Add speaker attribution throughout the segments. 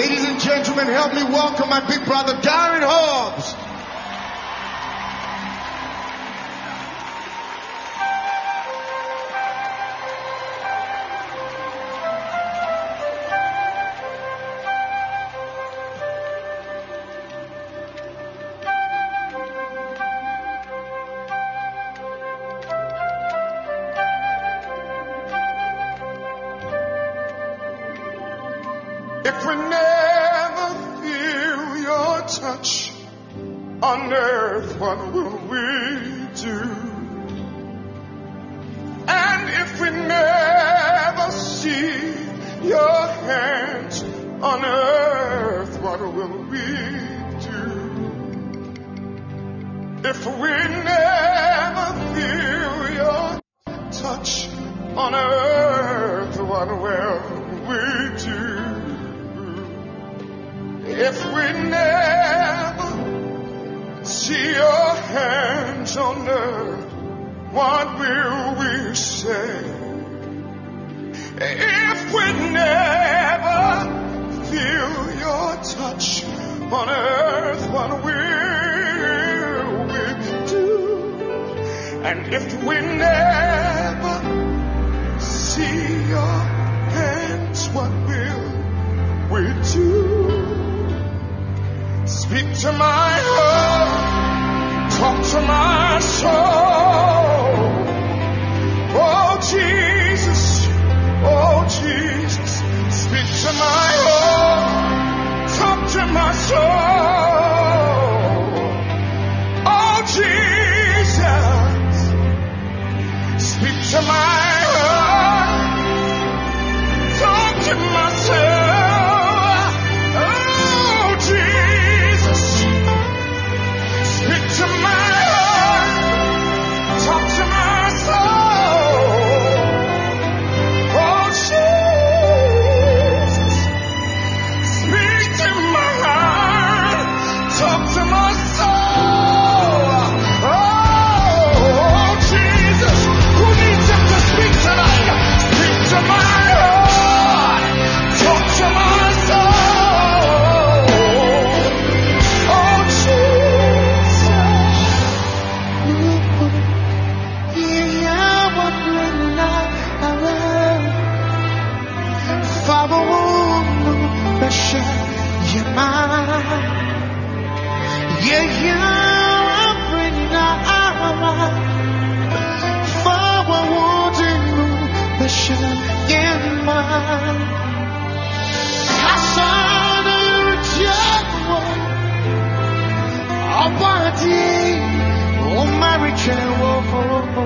Speaker 1: Ladies and gentlemen, help me welcome my big brother, Darren Hobbs.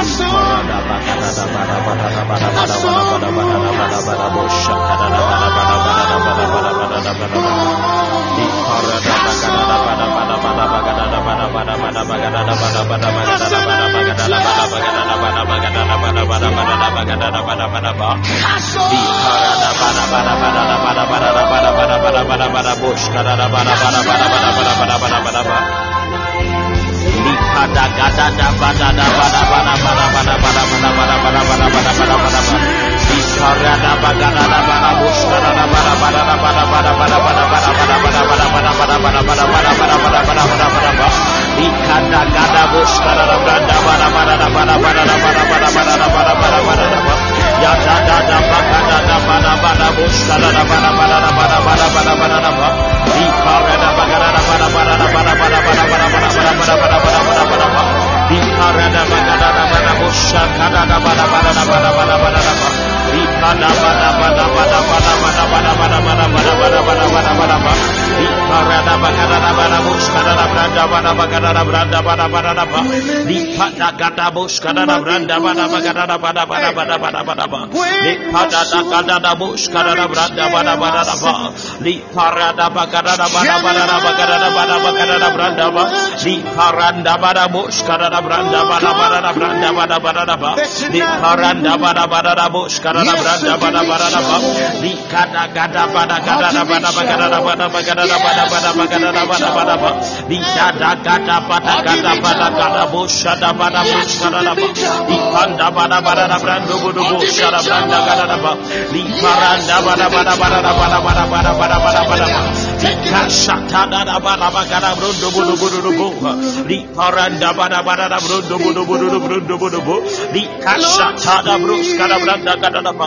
Speaker 1: Bush, Ikara da bagara Ikarada bagada bagada bosha kada da bagada bagada bagada bagada Li paranda bara bara bara bush karada
Speaker 2: branda bada bada da ba. Li kada gada bada gada da bada bada da bada bada da bada bada bada da bada bada ba. Li da gada bada gada bada gada bo shada bada bo shada da ba. Li panda bada bada da brando bodo bo shada branda gada da ba. Li paranda bada bada bada da bada bada bada bada bada bada ba. Li kashata da da bada bada brondo bodo bodo bo. Li paranda bada bada da brondo bodo bodo brondo bodo bo. Li kashata da bros kada branda gada da ba.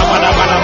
Speaker 2: da bada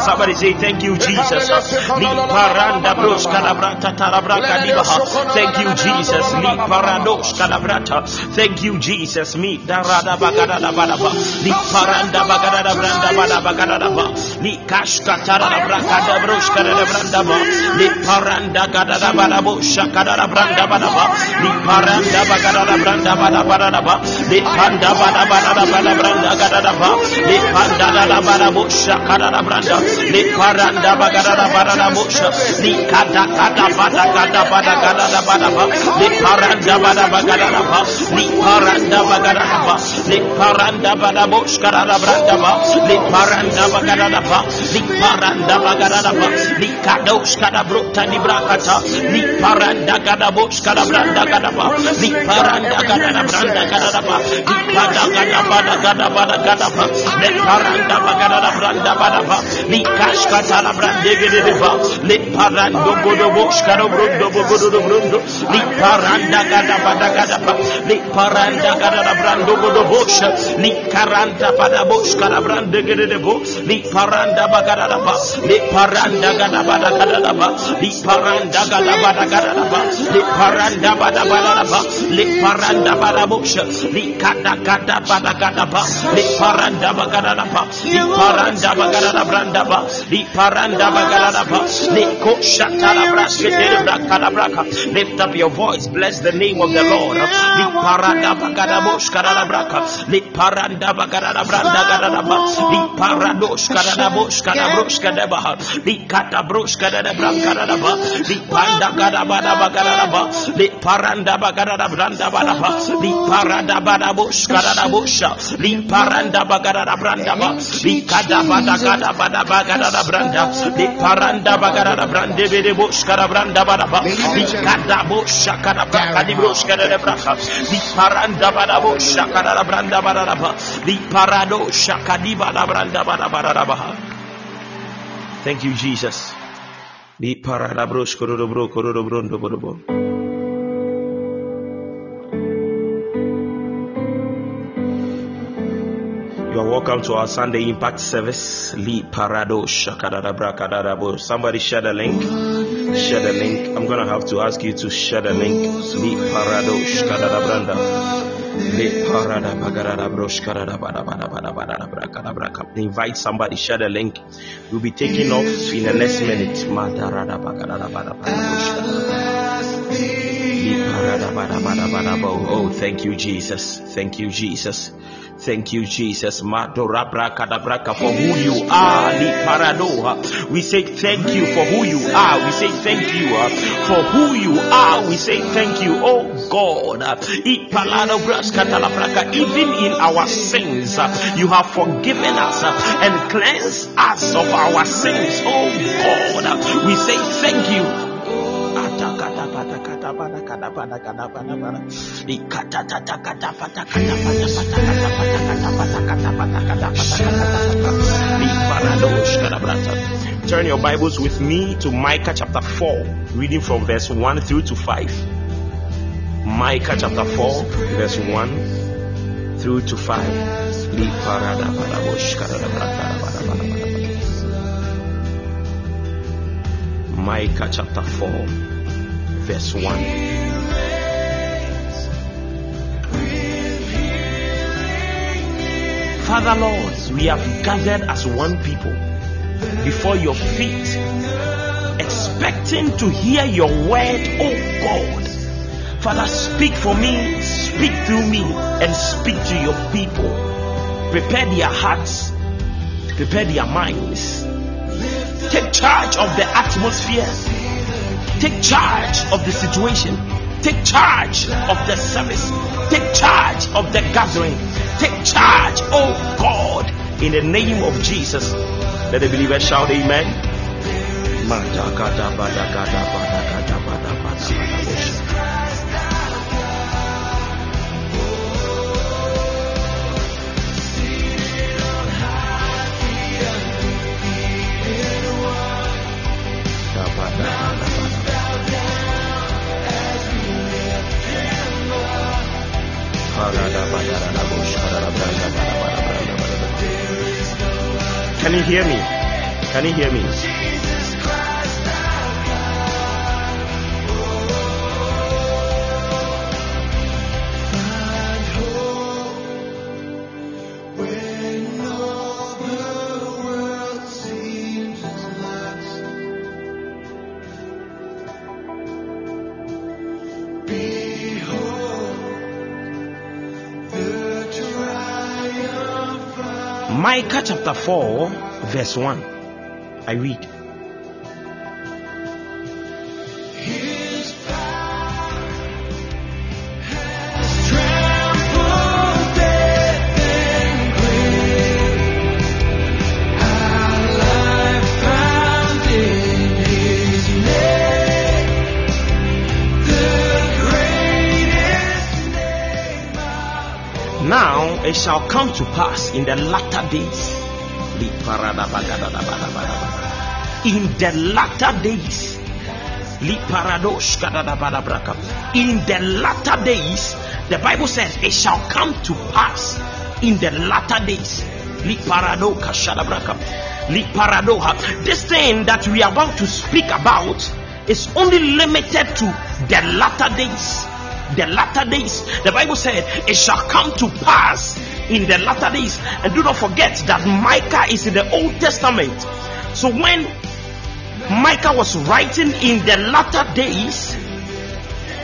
Speaker 2: Somebody say thank you Jesus. Thank you Jesus. Thank you Jesus. Mi darada bagada da bada ba. Li paranda bagada da branda bada bagada da ba. Li kashka tara da braka da broska da branda ba. Li paranda gada da bada bo shakada branda bada ba. Li paranda bagada branda bada bada da ba. Li panda bada bada da bada branda gada da ba. Li panda da da bada bo shakada branda. Li paranda bagada da bada da bo sha. Li kada bada kada bada kada da bada ba. Li paranda bada bagada da ba. Li paranda bagada da ba. Li paranda bada bo shakada da branda ba. Li paranda bagada da ba. Li paranda bagada da ba. Kada shakada brota di brakata. Li paranda gada bo shakada branda gada ba. Li paranda gada da branda gada da ba. Li kada gada bada gada bada gada ba. Li paranda bagada da branda bada ba. Li kashkata la brande gede de ba. Li parando godo bo shkaro brundo bo godo do brundo. Li paranda gada bada gada ba. Li paranda gada da brando godo bo sha. Li karanta pada bo shkara brande gede de bo. Li paranda bagada da ba. Li paranda gada bada gada da ba. Li paranda gada bada gada da. Li paranda bada bada da ba. Li paranda. Lift up your voice. Bless the name of the Lord. Thank you Jesus. Li parada bro shkoro bro koro bro ndo bro bro. You are welcome to our Sunday Impact Service. Li Parado Shakadadabrakadadabo. Somebody share the link. Share the link. I'm gonna have to ask you to share the link. Li Parado Shakadadabranda. Li Parada Bagadadabro Shkadadabadabadabadabadabrakadabraka. Invite somebody, share the link. We'll be taking off in the next minute. Oh, thank you, Jesus. Thank you, Jesus. Thank you, Jesus. For who you are. We say thank you for who you are. We say thank you uh, for who you are. We say thank you, oh God. Even in our sins, uh, you have forgiven us uh, and cleansed us of our sins, oh God. We say thank you. Turn your Bibles with me to Micah chapter 4, reading from verse 1 through to 5. Micah chapter 4, verse 1 through to 5. Micah chapter 4, verse 1. Father Lord, we have gathered as one people before your feet, expecting to hear your word, oh God. Father, speak for me, speak through me, and speak to your people. Prepare their hearts, prepare their minds. Take charge of the atmosphere, take charge of the situation, take charge of the service, take charge of the gathering, take charge, oh God, in the name of Jesus. Let the believers shout amen. Can you hear me? Can you hear me? Micah chapter 4, verse 1. I read. Shall come to pass in the latter days. In the latter days. In the latter days, the Bible says it shall come to pass in the latter days. This thing that we are about to speak about is only limited to the latter days. The latter days, the Bible said, it shall come to pass in the latter days. And do not forget that Micah is in the Old Testament. So when Micah was writing in the latter days,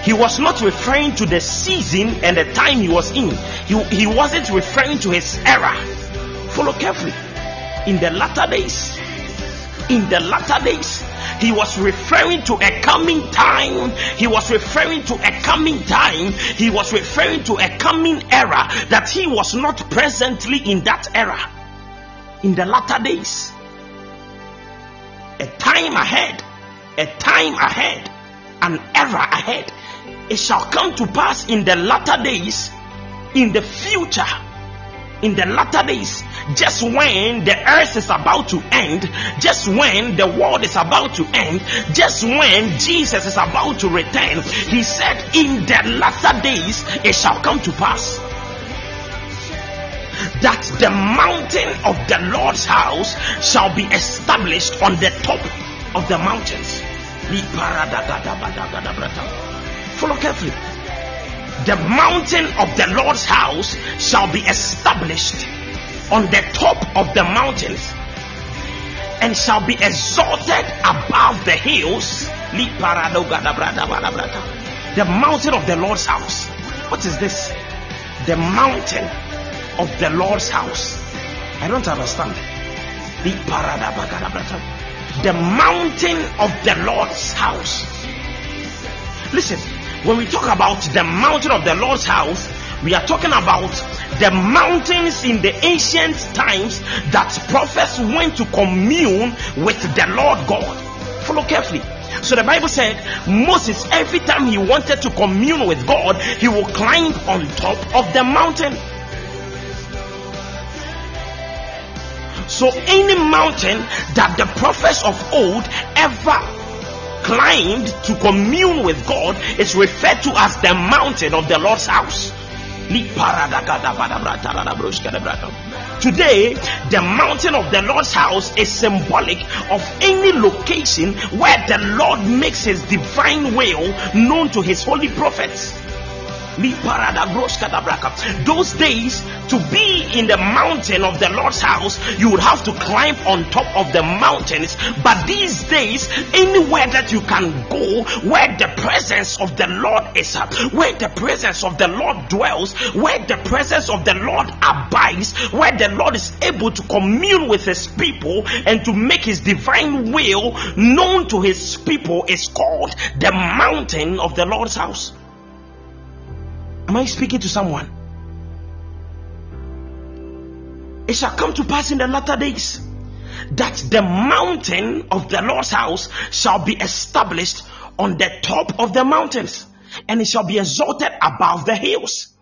Speaker 2: he was not referring to the season and the time he was in. He, he wasn't referring to his era. Follow carefully. In the latter days, in the latter days, he was referring to a coming time. He was referring to a coming time. He was referring to a coming era that he was not presently in that era. In the latter days, a time ahead, a time ahead, an era ahead. It shall come to pass in the latter days, in the future, in the latter days, just when the earth is about to end, just when the world is about to end, just when Jesus is about to return, he said, In the latter days it shall come to pass that the mountain of the Lord's house shall be established on the top of the mountains. Follow carefully. The mountain of the Lord's house shall be established on the top of the mountains and shall be exalted above the hills. The mountain of the Lord's house. What is this? The mountain of the Lord's house. I don't understand. The mountain of the Lord's house. Listen, when we talk about the mountain of the Lord's house, we are talking about the mountains in the ancient times that prophets went to commune with the Lord God. Follow carefully. So the Bible said Moses, every time he wanted to commune with God, he will climb on top of the mountain. So any mountain that the prophets of old ever climbed to commune with God is referred to as the mountain of the Lord's house. Today, the mountain of the Lord's house is symbolic of any location where the Lord makes his divine will known to his holy prophets. Those days, to be in the mountain of the Lord's house, you would have to climb on top of the mountains. But these days, anywhere that you can go, where the presence of the Lord is, where the presence of the Lord dwells, where the presence of the Lord abides, where the Lord is able to commune with his people and to make his divine will known to his people, is called the mountain of the Lord's house. Am I speaking to someone? It shall come to pass in the latter days that the mountain of the Lord's house shall be established on the top of the mountains and it shall be exalted above the hills.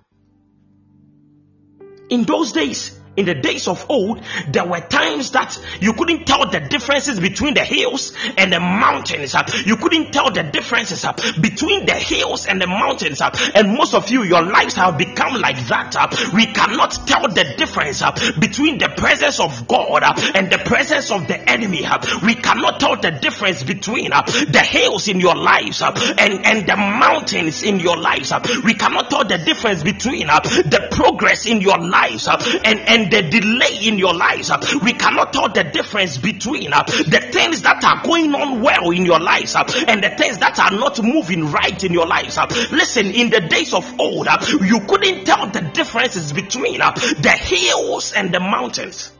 Speaker 2: In those days, in the days of old, there were times that you couldn't tell the differences between the hills and the mountains. You couldn't tell the differences between the hills and the mountains. And most of you, your lives have become like that. We cannot tell the difference between the presence of God and the presence of the enemy. We cannot tell the difference between the hills in your lives and, and the mountains in your lives. We cannot tell the difference between the progress in your lives and, and the delay in your lives. We cannot tell the difference between uh, the things that are going on well in your lives uh, and the things that are not moving right in your lives. Uh. Listen, in the days of old, you couldn't tell the differences between the hills and the mountains.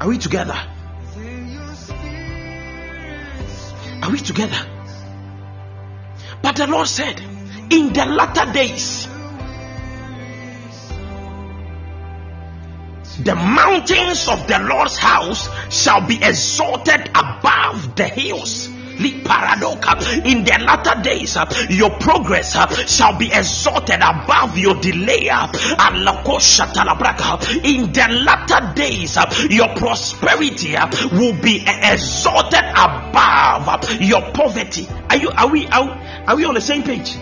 Speaker 2: Are we together? Are we together? But the Lord said, in the latter days, the mountains of the Lord's house shall be exalted above the hills. In the latter days, uh, your progress uh, shall be exalted above your delay. Uh. In the latter days, your prosperity will be exalted above your poverty. Are you? Are we? Are, are we on the same page?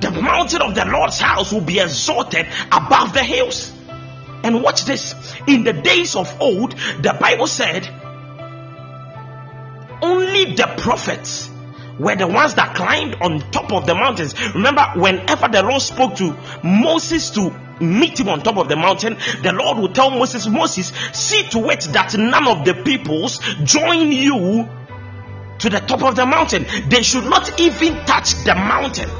Speaker 2: The mountain of the Lord's house will be exalted above the hills. And watch this in the days of old, the Bible said, only the prophets were the ones that climbed on top of the mountains. Remember, whenever the Lord spoke to Moses to meet him on top of the mountain, the Lord would tell Moses, Moses, see to it that none of the peoples join you to the top of the mountain. They should not even touch the mountain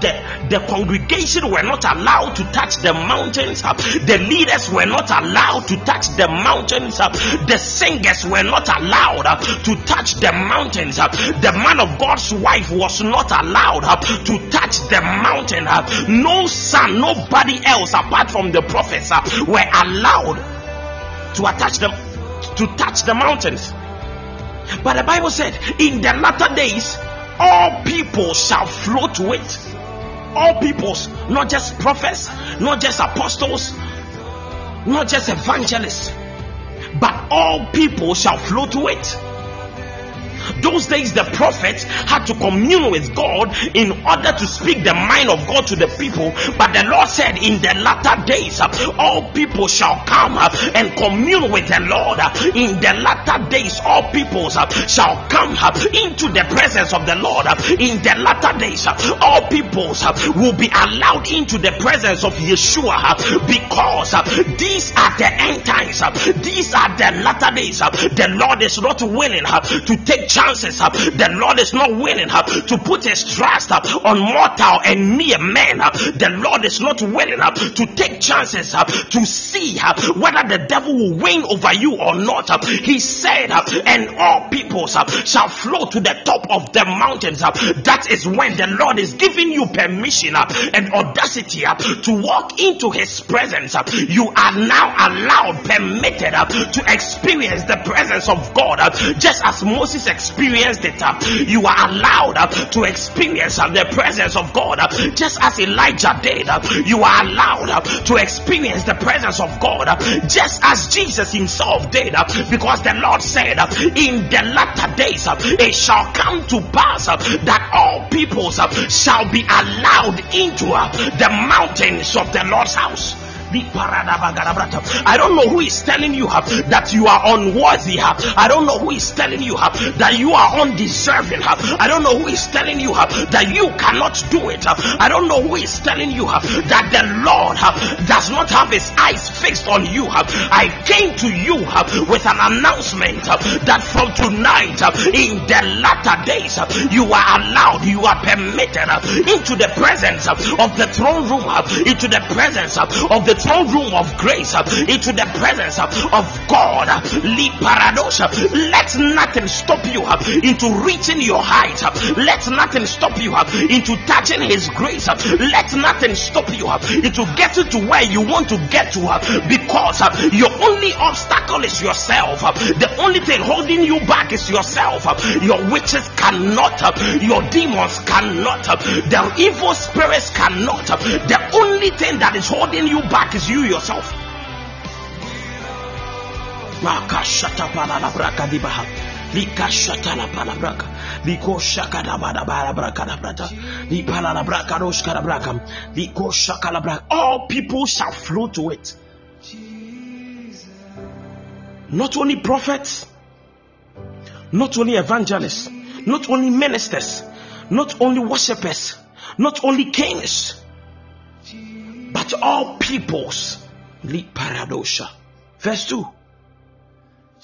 Speaker 2: the, the congregation were not allowed to touch the mountains. The leaders were not allowed to touch the mountains. The singers were not allowed to touch the mountains. The man of God's wife was not allowed to touch the mountain. No son, nobody else apart from the prophets were allowed to attach them to touch the mountains. But the Bible said, in the latter days, all people shall flow to it all peoples, not just prophets, not just apostles, not just evangelists, but all people shall flow to it. Those days, the prophets had to commune with God in order to speak the mind of God to the people. But the Lord said, In the latter days, all people shall come and commune with the Lord. In the latter days, all peoples shall come into the presence of the Lord. In the latter days, all peoples will be allowed into the presence of Yeshua because these are the end times. These are the latter days. The Lord is not willing to take chances. Up the Lord is not willing uh, to put his trust uh, on mortal and mere men. The Lord is not willing to take chances to see whether the devil will win over you or not. He said, and all peoples shall flow to the top of the mountains. That is when the Lord is giving you permission and audacity to walk into his presence. You are now allowed, permitted to experience the presence of God just as Moses experienced it. You are allowed to experience the presence of God just as Elijah did. You are allowed to experience the presence of God just as Jesus himself did uh, because the Lord said uh, in the latter days uh, it shall come to pass that all peoples shall be allowed into the mountains of the Lord's house. I don't know who is telling you that you are unworthy. I don't know who is telling you that you are undeserving. I don't know who is telling you that you cannot do it. I don't know who is telling you that the Lord does not have his eyes fixed on you. I came to you with an announcement that from tonight in the latter days you are allowed, you are permitted into the presence of the throne room, into the presence of the throne room of grace uh, into the presence uh, of God. Uh, let nothing stop you uh, into reaching your height. Uh, let nothing stop you uh, into touching His grace. Let nothing stop you into getting to where you want to get to because your only obstacle is yourself. The only thing holding you back is yourself. Your witches cannot, your demons cannot, the evil spirits cannot. The only thing that is holding you back is you yourself. Likashata. All people shall flow to it. Not only prophets, not only evangelists, not only ministers, not only worshippers, not only kings, all peoples. Paradosha. Verse 2.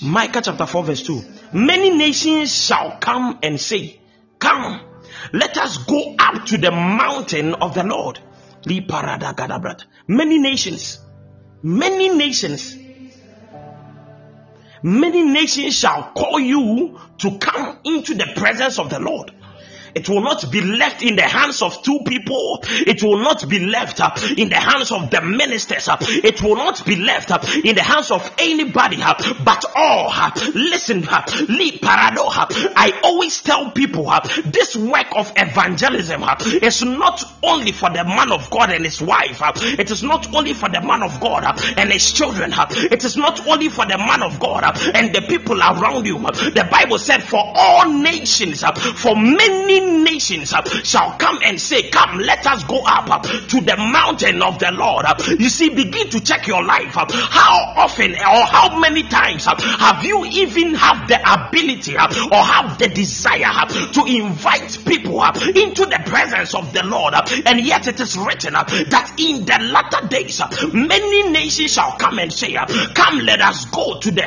Speaker 2: Micah chapter 4, verse 2. Many nations shall come and say, Come, let us go up to the mountain of the Lord. Many nations, many nations, many nations shall call you to come into the presence of the Lord. It will not be left in the hands of two people. It will not be left uh, in the hands of the ministers. Uh, it will not be left uh, in the hands of anybody, uh, but all. Uh, listen, uh, parado. I always tell people this work of evangelism is not only for the man of God and his wife. It is not only for the man of God and his children. It is not only for the man of God and the people around you. The Bible said, for all nations, for many nations uh, shall come and say, Come, let us go up uh, to the mountain of the Lord. Uh, you see, begin to check your life. Uh, how often or how many times uh, have you even have the ability uh, or have the desire to invite people into the presence of the Lord? And yet it is written that in the latter days, many nations shall come and say, Come, let us go to the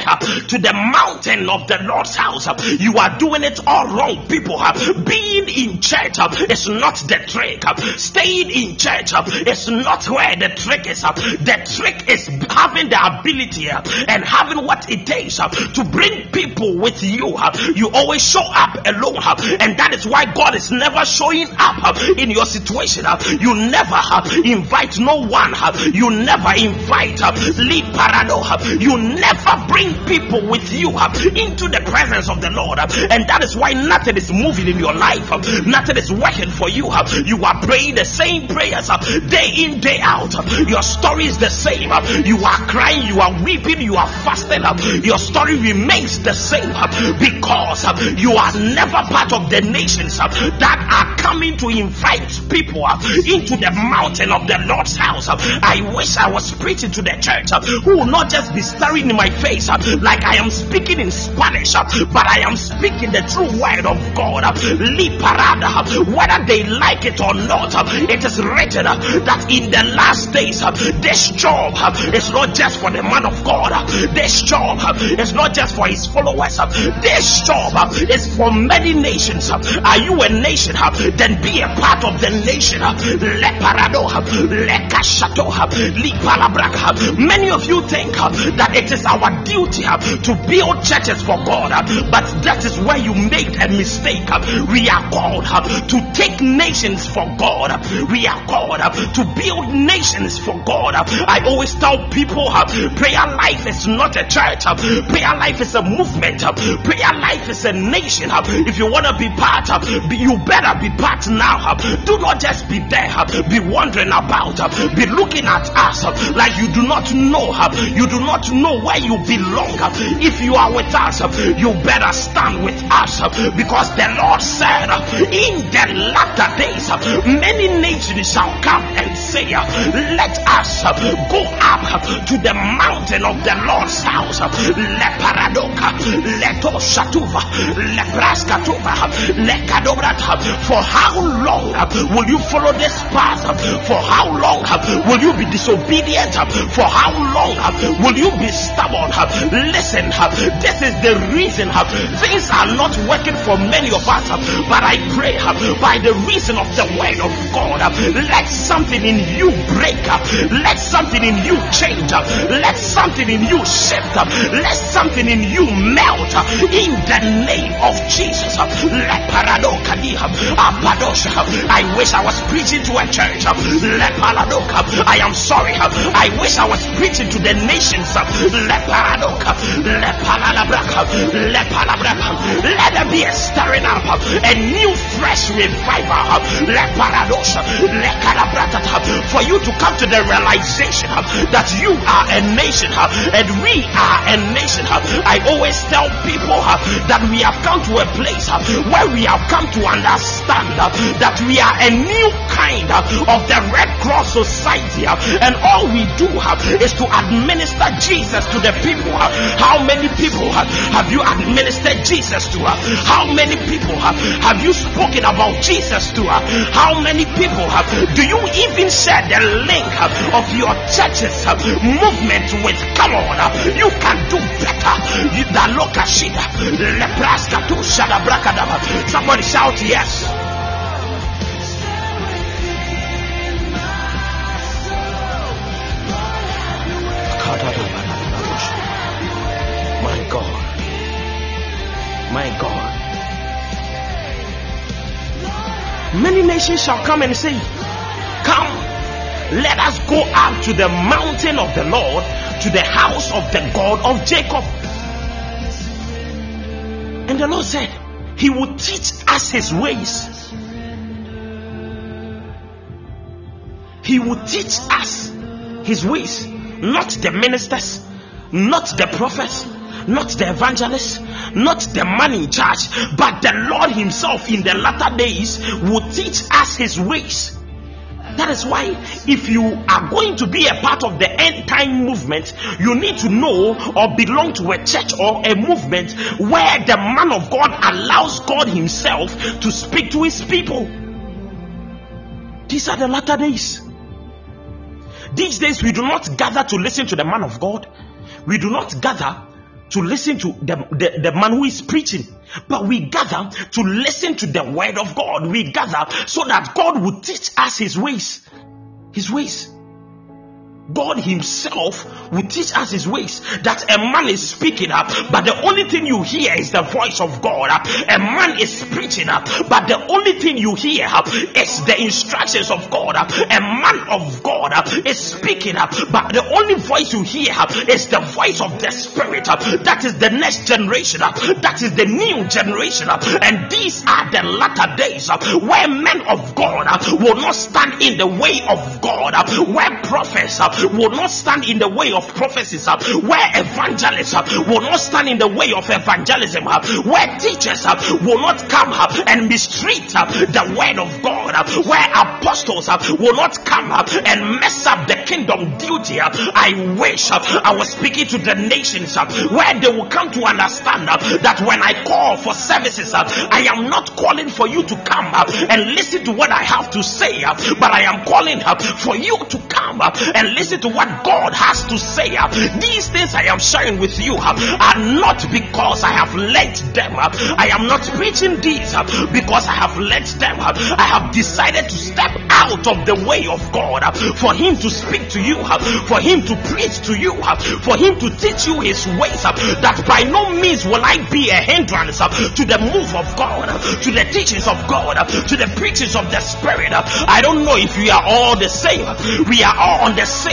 Speaker 2: to the mountain of the Lord's house. You are doing it all wrong, people. Being Staying in church is not the trick. Staying in church is not where the trick is. The trick is having the ability and having what it takes to bring people with you. You always show up alone, and that is why God is never showing up in your situation. You never invite no one. You never invite lead parado. You never bring people with you into the presence of the Lord, and that is why nothing is moving in your life. Nothing is working for you. You are praying the same prayers day in, day out. Your story is the same. You are crying, you are weeping, you are fasting. Your story remains the same because you are never part of the nations that are coming to invite people into the mountain of the Lord's house. I wish I was preaching to the church who will not just be staring in my face like I am speaking in Spanish, but I am speaking the true word of God. Leap parada, whether they like it or not, it is written that in the last days, this job is not just for the man of God, this job is not just for his followers, this job is for many nations. Are you a nation? Then be a part of the nation. Many of you think that it is our duty to build churches for God, but that is where you made a mistake. We are called to take nations for God. We are called to build nations for God. I always tell people uh, prayer life is not a church, uh, prayer life is a movement, uh, prayer life is a nation. If you want to be part, of, you better be part now. Do not just be there, be wondering about, be looking at us like you do not know, you do not know where you belong. If you are with us, you better stand with us because the Lord said, In the latter days, many nations shall come and say, Let us go up to the mountain of the Lord's house. Le paradoka, leto shatuva, le praskatuva, le kadobrata. For how long will you follow this path? For how long will you be disobedient? For how long will you be stubborn? Listen, this is the reason things are not working for many of us. But I pray uh, by the reason of the word of God, uh, let something in you break. Up, let something in you change. up, Let something in you shift. Up, let something in you melt in the name of Jesus. I wish I was preaching to a church. I am sorry. I wish I was preaching to the nations. A new fresh revival. For you to come to the realization that you are a nation and we are a nation. I always tell people that we have come to a place where we have come to understand that we are a new kind of the Red Cross Society, and all we do is to administer Jesus to the people. How many people have you administered Jesus to? How many people have you spoken about Jesus to? Her? How many people have? do you even share the link of your church's movement with? Come on, you can do better. Somebody shout yes. My God. My God. Many nations shall come and say, Come, let us go up to the mountain of the Lord, to the house of the God of Jacob. And the Lord said, He will teach us His ways. He will teach us His ways, not the ministers, not the prophets, not the evangelist, not the man in charge, but the Lord Himself in the latter days will teach us His ways. That is why, if you are going to be a part of the end time movement, you need to know or belong to a church or a movement where the man of God allows God Himself to speak to His people. These are the latter days. These days, we do not gather to listen to the man of God, we do not gather to listen to the, the, the man who is preaching, but we gather to listen to the word of God. We gather so that God will teach us his ways. His ways. God Himself will teach us His ways. That a man is speaking up, but the only thing you hear is the voice of God. A man is preaching up, but the only thing you hear is the instructions of God. A man of God is speaking up, but the only voice you hear is the voice of the Spirit. That is the next generation. That is the new generation. And these are the latter days where men of God will not stand in the way of God, where prophets will not stand in the way of prophecies, uh, where evangelists uh, will not stand in the way of evangelism, uh, where teachers will not come and mistreat the word of God, where apostles will not come and mess up the kingdom duty. I wish I was speaking to the nations where they will come to understand that when I call for services, I am not calling for you to come and listen to what I have to say, but I am calling for you to come and listen to what God has to say. These things I am sharing with you are not because I have learnt them. Up. I am not preaching these because I have learnt them. Up. I have decided to step out of the way of God for Him to speak to you, for Him to preach to you, for Him to teach you His ways. That by no means will I be a hindrance to the move of God, to the teachings of God, to the preachings of the Spirit. I don't know if we are all the same. We are all on the same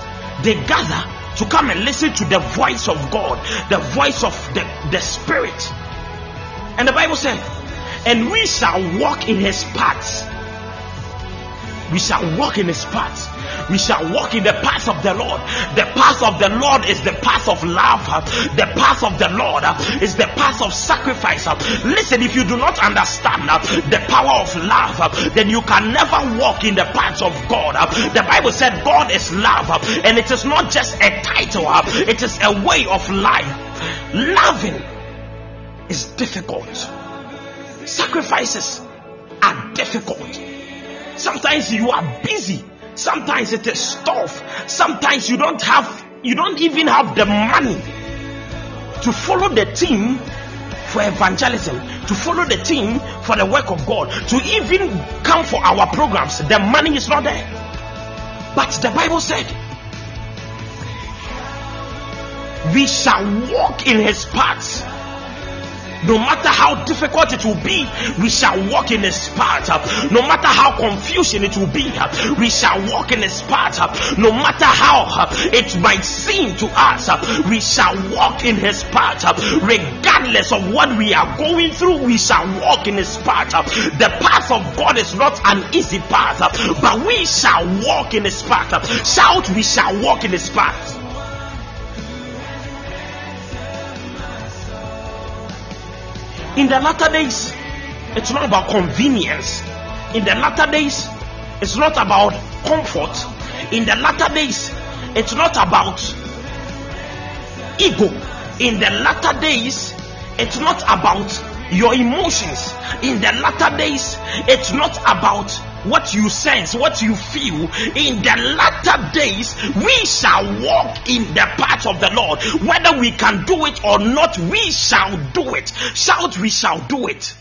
Speaker 2: They gather to come and listen to the voice of God, the voice of the, the Spirit. And the Bible said, and we shall walk in his paths. We shall walk in his paths we shall walk in the path of the Lord. The path of the Lord is the path of love. The path of the Lord is the path of sacrifice. Listen, if you do not understand the power of love, then you can never walk in the path of God. The Bible said God is love, and it is not just a title, it is a way of life. Loving is difficult. Sacrifices are difficult. Sometimes you are busy Sometimes it is tough. Sometimes you don't have, you don't even have the money to follow the team for evangelism, to follow the team for the work of God, to even come for our programs. The money is not there. But the Bible said, We shall walk in his paths no matter how difficult it will be, we shall walk in His path. No matter how confusing it will be, we shall walk in His path. No matter how it might seem to us, we shall walk in His path. Regardless of what we are going through, we shall walk in His path. The path of God is not an easy path, but we shall walk in His path. Shout, we shall walk in His path. In the latter days, it's not about convenience. In the latter days, it's not about comfort. In the latter days, it's not about ego. In the latter days, it's not about your emotions. In the latter days, it's not about what you sense, what you feel. In the latter days, we shall walk in the path of the Lord. Whether we can do it or not, we shall do it. Shout, we shall do it.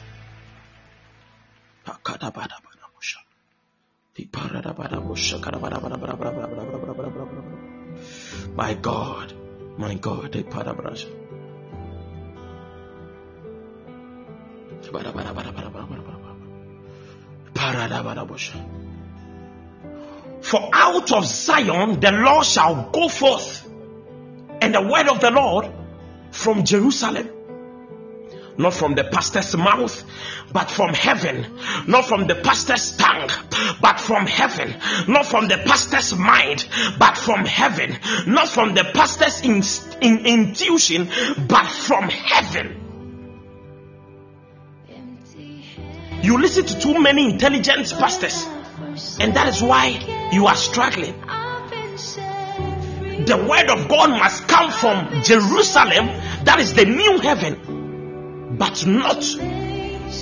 Speaker 2: My God, my God, for out of Zion the law shall go forth, and the word of the Lord from Jerusalem. Not from the pastor's mouth, but from heaven. Not from the pastor's tongue, but from heaven. Not from the pastor's mind, but from heaven. Not from the pastor's in, in, intuition, but from heaven. You listen to too many intelligent pastors, and that is why you are struggling. The word of God must come from Jerusalem, that is the new heaven, but not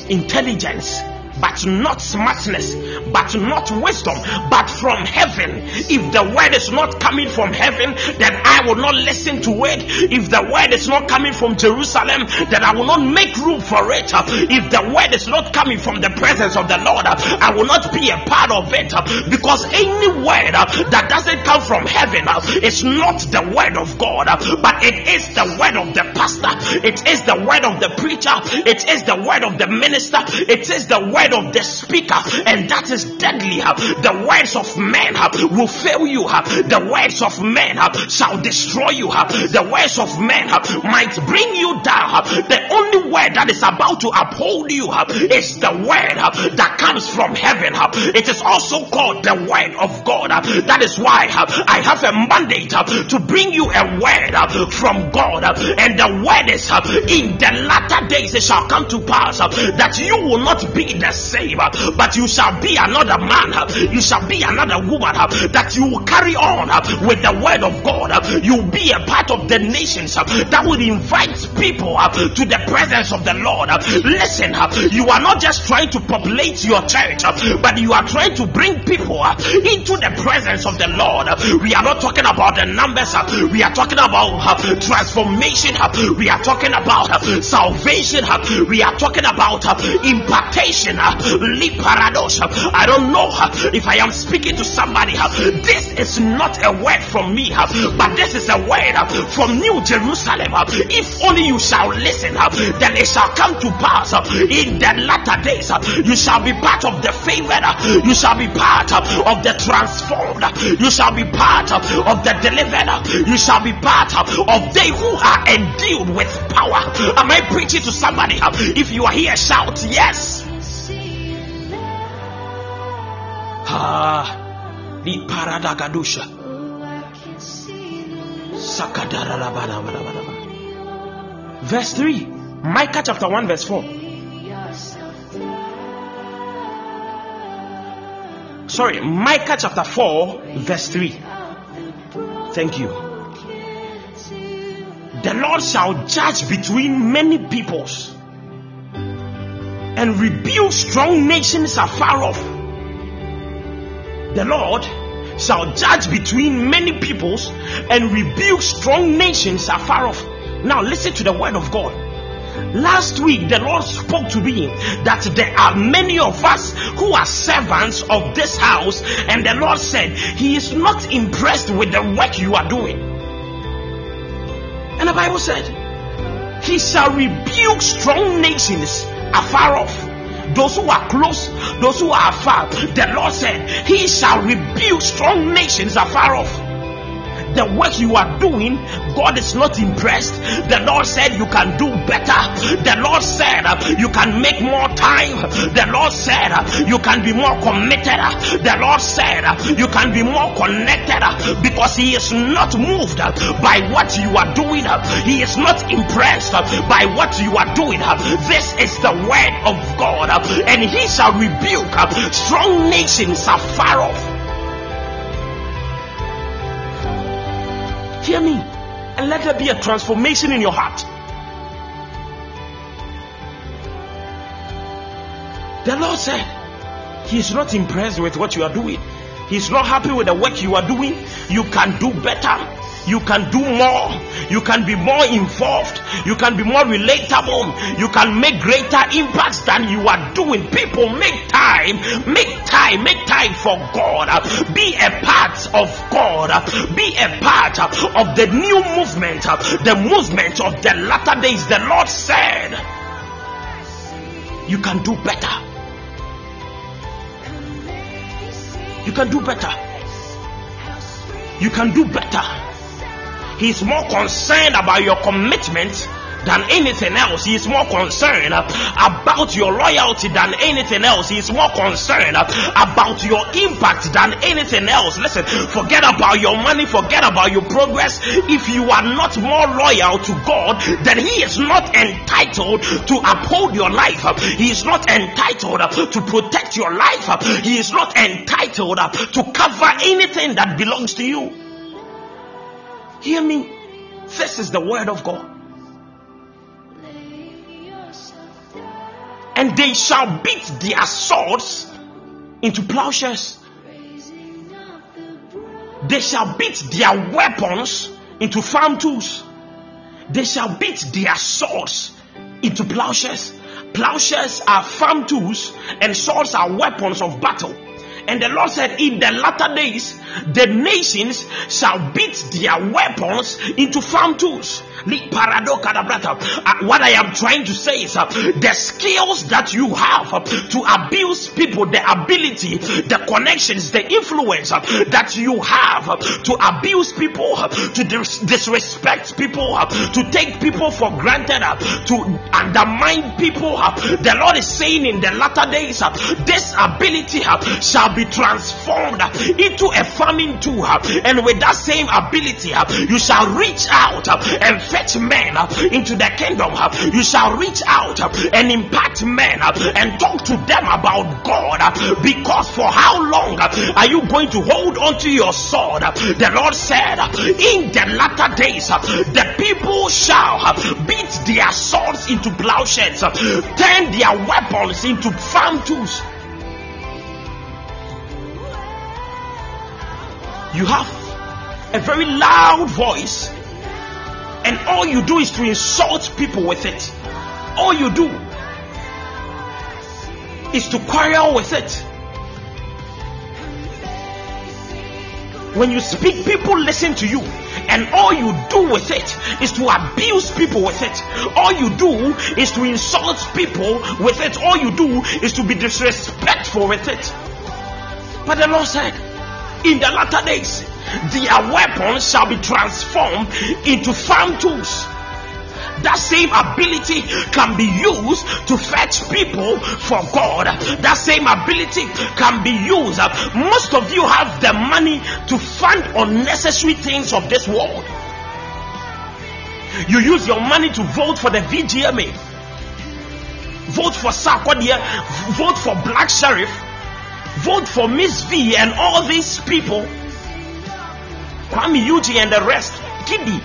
Speaker 2: intelligence, but not smartness, but not wisdom, but from heaven. If the word is not coming from heaven, then I will not listen to it. If the word is not coming from Jerusalem, then I will not make room for it. If the word is not coming from the presence of the Lord, I will not be a part of it because any word that doesn't come from heaven is not the word of God, but it is the word of the pastor, it is the word of the preacher, it is the word of the minister, it is the word of the speaker, and that is deadly. The words of men will fail you, the words of men shall destroy you, the words of men might bring you down. The only word that is about to uphold you is the word that comes from heaven. It is also called the word of God. That is why I have a mandate to bring you a word from God, and the word is in the latter days it shall come to pass that you will not be the same, but you shall be another man, you shall be another woman, that you will carry on with the word of God. You'll be a part of the nations that will invite people to the presence of the Lord. Listen, you are not just trying to populate your church, but you are trying to bring people into the presence of the Lord. We are not talking about the numbers, we are talking about transformation, we are talking about salvation, we are talking about impartation. I don't know if I am speaking to somebody. This is not a word from me, but this is a word from New Jerusalem. If only you shall listen, then it shall come to pass in the latter days. You shall be part of the favored, you shall be part of the transformed, you shall be part of the delivered, you shall be part of they who are endued with power. Am I preaching to somebody? If you are here, shout yes. Ah, the paradagadusha. Verse 3, Micah chapter 1, verse 4. Sorry, Micah chapter 4, verse 3. Thank you. The Lord shall judge between many peoples and rebuke strong nations afar off. The Lord shall judge between many peoples and rebuke strong nations afar off. Now, listen to the word of God. Last week, the Lord spoke to me that there are many of us who are servants of this house, and the Lord said, He is not impressed with the work you are doing. And the Bible said, He shall rebuke strong nations afar off. Those who are close, those who are far. The Lord said, He shall rebuke strong nations afar off the work you are doing, God is not impressed. The Lord said you can do better. The Lord said uh, you can make more time. The Lord said uh, you can be more committed. The Lord said uh, you can be more connected because He is not moved by what you are doing. He is not impressed by what you are doing. This is the word of God, and He shall rebuke strong nations afar off. Hear me. And let there be a transformation in your heart. The Lord said, He is not impressed with what you are doing. He's not happy with the work you are doing. You can do better. You can do more. You can be more involved. You can be more relatable. You can make greater impacts than you are doing. People, make time. Make time. Make time for God. Be a part of God. Be a part of the new movement. The movement of the latter days. The Lord said, You can do better. You can do better. You can do better. He's more concerned about your commitment than anything else. He is more concerned about your loyalty than anything else. He is more concerned about your impact than anything else. Listen, forget about your money, forget about your progress. If you are not more loyal to God, then He is not entitled to uphold your life. He is not entitled to protect your life. He is not entitled to cover anything that belongs to you. Hear me. This is the word of God. and they shall beat their swords into plowshares. They shall beat their weapons into farm tools. They shall beat their swords into plowshares. Plowshares are farm tools, and swords are weapons of battle. And the Lord said, In the latter days, the nations shall beat their weapons into farm tools. Uh, what I am trying to say is uh, the skills that you have uh, to abuse people, the ability, the connections, the influence uh, that you have uh, to abuse people, uh, to dis- disrespect people, to take people for granted, to undermine people. The Lord is saying in the latter days, this ability shall be transformed into a farming tool, and with that same ability, you shall reach out and fetch men into the kingdom. You shall reach out and impact men and talk to them about God. Because for how long are you going to hold on to your sword? The Lord said, In the latter days, the people shall beat their swords into plowshares, turn their weapons into farm tools. You have a very loud voice and all you do is to insult people with it. All you do is to quarrel with it. When you speak, people listen to you, and all you do with it is to abuse people with it. All you do is to insult people with it. All you do is to be disrespectful with it. But the Lord said, in the latter days, their weapons shall be transformed into farm tools. That same ability can be used to fetch people for God. That same ability can be used. Most of you have the money to fund unnecessary things of this world. You use your money to vote for the VGMA, vote for Sarkodie, vote for Black Sherif, vote for MzVee, and all these people Kwame Eugene and the rest, KiDi.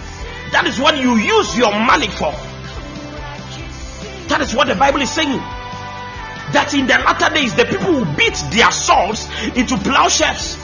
Speaker 2: That is what you use your money for. That is what the Bible is saying. That in the latter days, the people will beat their swords into plowshares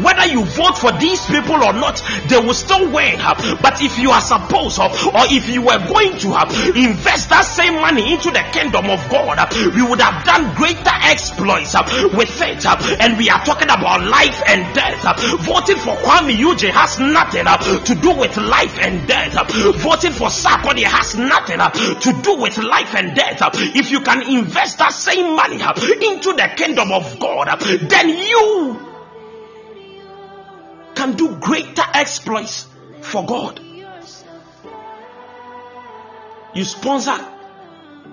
Speaker 2: whether you vote for these people or not, they will still win. But if you are supposed uh, or if you were going to uh, invest that same money into the kingdom of God, uh, we would have done greater exploits with it. And we are talking about life and death. Voting for Kwame Eugene has nothing to do with life and death. Voting for Sarkodie has nothing to do with life and death. If you can invest that same money into the kingdom of God, then you can do greater exploits for God. You sponsor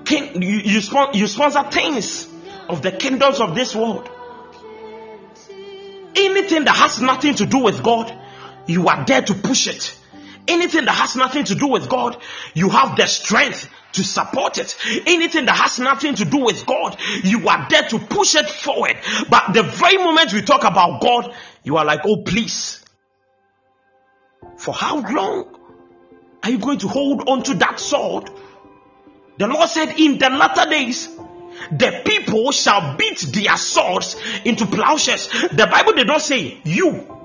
Speaker 2: king, you, you, sponsor, you sponsor things of the kingdoms of this world. Anything that has nothing to do with God, you are there to push it. Anything that has nothing to do with God, you have the strength to support it. Anything that has nothing to do with God, you are there to push it forward. But the very moment we talk about God, you are like, oh, please. For how long are you going to hold on to that sword? The Lord said, In the latter days, the people shall beat their swords into plowshares. The Bible did not say you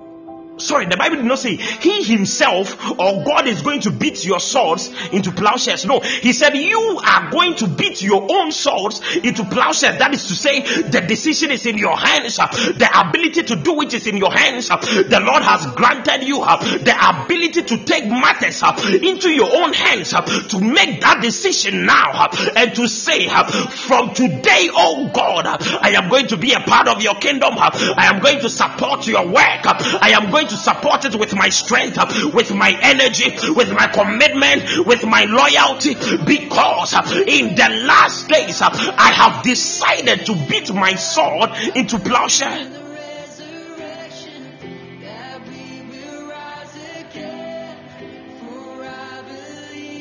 Speaker 2: Sorry, the Bible did not say he himself or God is going to beat your swords into plowshares. No, he said you are going to beat your own swords into plowshares. That is to say, the decision is in your hands, the ability to do it is in your hands. The Lord has granted you the ability to take matters into your own hands to make that decision now and to say, from today, oh God, I am going to be a part of your kingdom. I am going to support your work. I am going to support it with my strength, with my energy, with my commitment, with my loyalty, because in the last days I have decided to beat my sword into plowshare.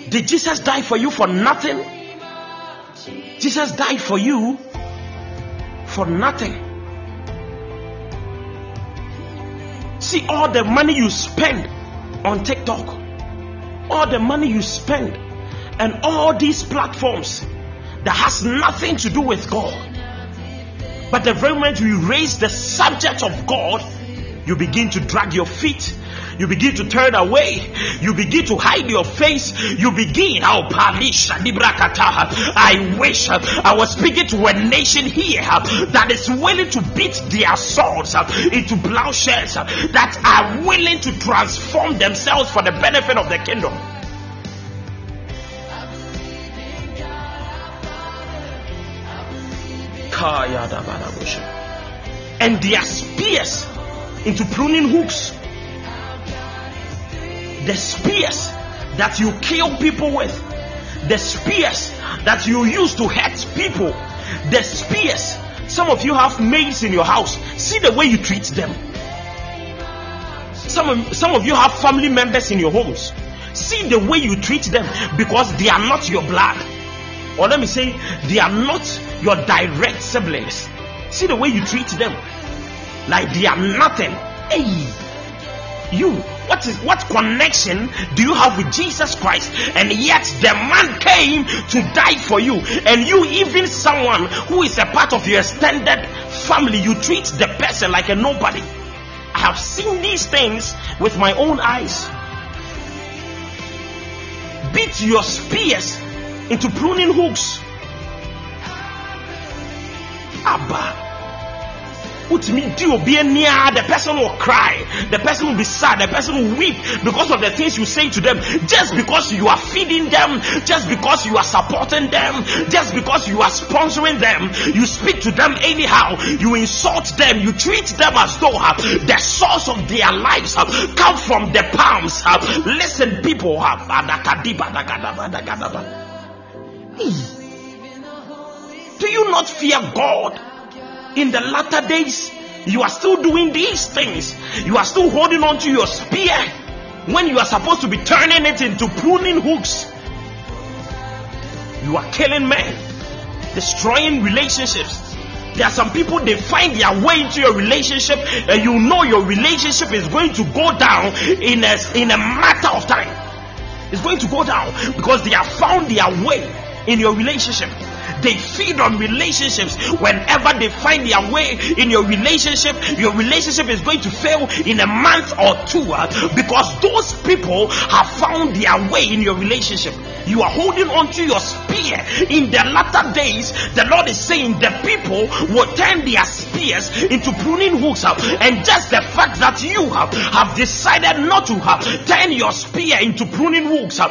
Speaker 2: Did Jesus die for you for nothing? Jesus died for you for nothing. See all the money you spend on TikTok, all the money you spend, and all these platforms that has nothing to do with God. But the very moment you raise the subject of God, you begin to drag your feet. You begin to turn away. You begin to hide your face. You begin. Oh, I wish uh, I was speaking to a nation here uh, that is willing to beat their swords uh, into plowshares, that are willing to transform themselves for the benefit of the kingdom. And their spears into pruning hooks. The spears that you kill people with, the spears that you use to hurt people, the spears. Some of you have maids in your house. See the way you treat them. Some of, some of you have family members in your homes. See the way you treat them because they are not your blood. Or let me say, they are not your direct siblings. See the way you treat them. Like they are nothing. Hey, you, what is what connection do you have with Jesus Christ? And yet the man came to die for you, and you, even someone who is a part of your extended family, you treat the person like a nobody. I have seen these things with my own eyes. Beat your spears into pruning hooks. Abba. Utimi di obi near the person will cry, the person will be sad, the person will weep because of the things you say to them. Just because you are feeding them, just because you are supporting them, just because you are sponsoring them, you speak to them anyhow, you insult them, you treat them as though uh, the source of their lives uh, come from the palms. Uh, listen, people. Uh, do you not fear God? In the latter days, you are still doing these things. You are still holding on to your spear when you are supposed to be turning it into pruning hooks. You are killing men, destroying relationships. There are some people they find their way into your relationship, and you know your relationship is going to go down in a, in a matter of time. It's going to go down because they have found their way in your relationship. They feed on relationships. Whenever they find their way in your relationship, your relationship is going to fail in a month or two uh, because those people have found their way in your relationship. You are holding on to your spear. In the latter days, the Lord is saying the people will turn their spears into pruning hooks. Uh, and just the fact that you have, have decided not to have turn your spear into pruning hooks, uh,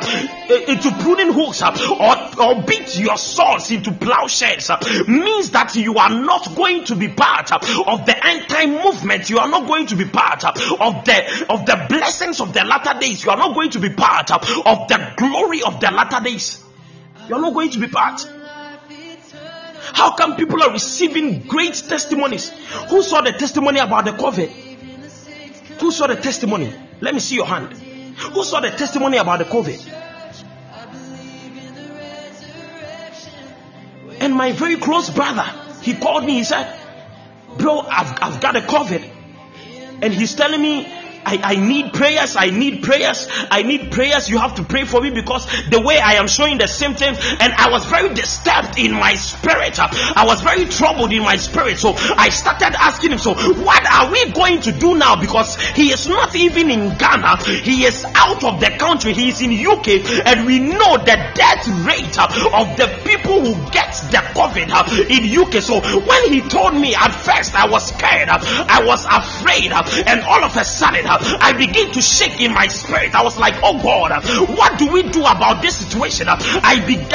Speaker 2: into pruning hooks, uh, or, or beat your swords into plowshares uh, means that you are not going to be part uh, of the end time movement. You are not going to be part uh, of the of the blessings of the latter days. You are not going to be part of the glory of the latter days. You are not going to be part. How come people are receiving great testimonies? Who saw the testimony about the COVID? Who saw the testimony? Let me see your hand. Who saw the testimony about the COVID? My very close brother, he called me, he said, Bro, I've, I've got a COVID. And he's telling me I, I need prayers. I need prayers. I need prayers. You have to pray for me because the way I am showing the symptoms, and I was very disturbed in my spirit. I was very troubled in my spirit. So I started asking him, So, what are we going to do now? Because he is not even in Ghana, he is out of the country, he is in UK, and we know the death rate uh, of the people who get the COVID uh, in UK. So when he told me at first, I was scared, uh, I was afraid, and all of a sudden, I begin to shake in my spirit. I was like, oh God, what do we do about this situation? I began,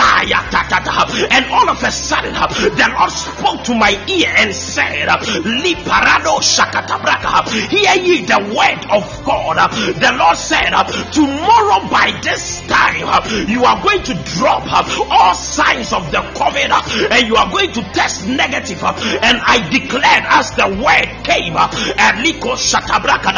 Speaker 2: and all of a sudden, the Lord spoke to my ear and said, Liparado shakatabraka, hear ye the word of God. The Lord said, tomorrow by this time, you are going to drop all signs of the COVID and you are going to test negative. And I declared as the word came, Liko shatabraka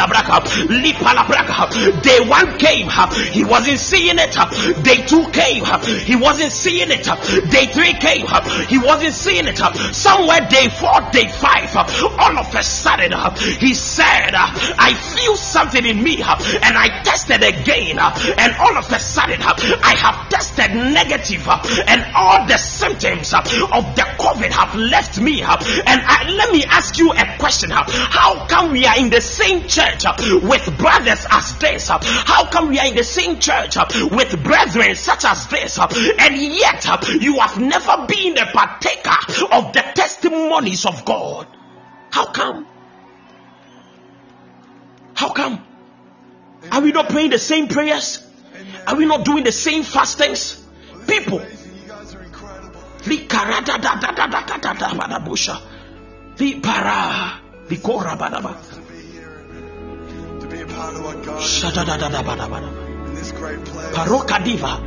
Speaker 2: Day one came, he wasn't seeing it. Day two came, he wasn't seeing it. Day three came, he wasn't seeing it. Somewhere day four, day five, all of a sudden, he said, I feel something in me, and I tested again, and all of a sudden, I have tested negative and all the symptoms of the COVID have left me. And I, let me ask you a question. How come we are in the same church with brothers as this? uh, How come we are in the same church uh, with brethren such as this? uh, And yet uh, you have never been a partaker of the testimonies of God. How come? How come? Are we not praying the same prayers? Are we not doing the same fastings? People.
Speaker 1: You guys are incredible.
Speaker 2: Likaradadadadadadadabadabusha. Lipara. Likorabadaba.
Speaker 1: To be here, in this great place
Speaker 2: Parokadiva.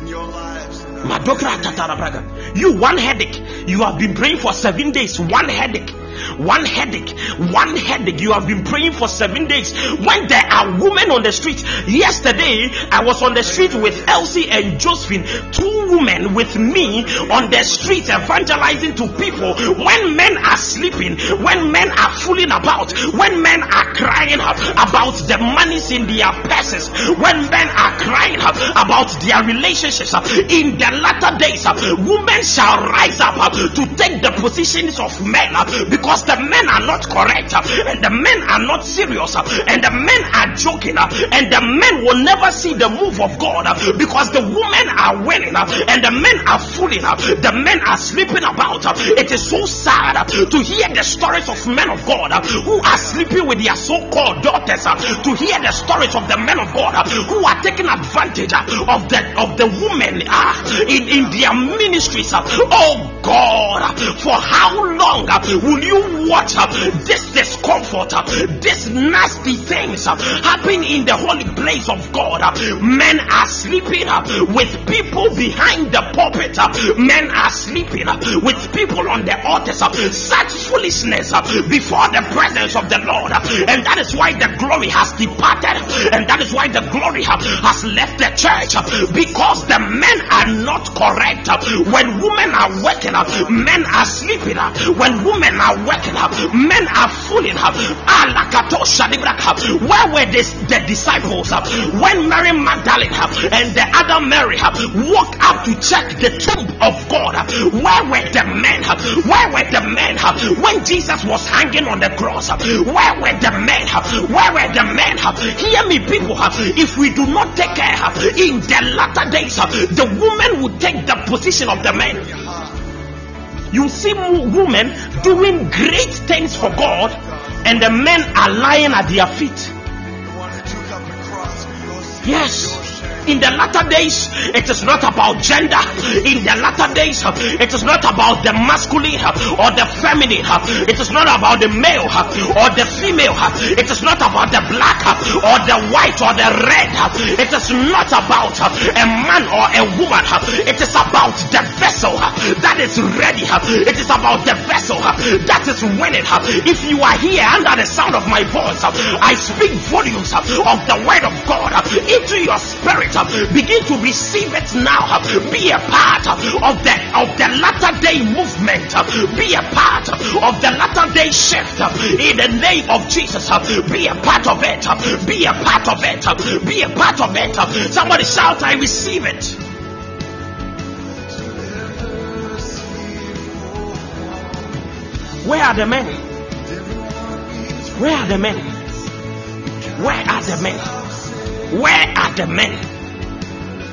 Speaker 1: in your lives.
Speaker 2: Madokra tatarabraga. You one headache. You have been praying for seven days. One headache. One headache. One headache. You have been praying for seven days. When there are women on the street. Yesterday, I was on the street with Elsie and Josephine. Two women with me on the street evangelizing to people. When men are sleeping, when men are fooling about, when men are crying out about the monies in their purses, when men are crying out about their relationships in the latter days, women shall rise up to take the positions of men because the men are not correct and the men are not serious and the men are joking and the men will never see the move of God because the women are winning and the men are fooling the men are sleeping about it is so sad to hear the stories of men of God who are sleeping with their so-called daughters to hear the stories of the men of God who are taking advantage of the of the women uh, in, in their ministries. Oh God, for how long will you watch uh, this discomfort, uh, this nasty things uh, happen in the holy place of God? Men are sleeping up with people behind the pulpit. Men are sleeping up with people on the altars. Such foolishness before the presence of the Lord, and that is why the glory has departed, and that is why the glory has left the church because the men are not correct. When women are waking up, men are sleeping. When women are waking up, men are fooling. Up. Where were this, the disciples when Mary Magdalene and the other Mary walked up to check the tomb of God? Where were the men? Where were the men when Jesus was hanging on the cross? Where were the men? Where were the men? Hear me, people. If we do not take care in the latter days, the woman will take the position of the men. You see women doing great things for God, and the men are lying at their feet.
Speaker 1: The one who took up the cross for your sin,
Speaker 2: Yes. In the latter days, it is not about gender. In the latter days, it is not about the masculine or the feminine. It is not about the male or the female. It is not about the black or the white or the red. It is not about a man or a woman. It is about the vessel that is ready. It is about the vessel that is winning. If you are here under the sound of my voice, I speak volumes of the word of God into your spirit. Begin to receive it now. Be a part of the of the latter day movement. Be a part of the latter day shift in the name of Jesus. Be a part of it. Be a part of it. Be a part of it. Somebody shout, I receive it. Where are the men? Where are the men? Where are the men? Where are the men?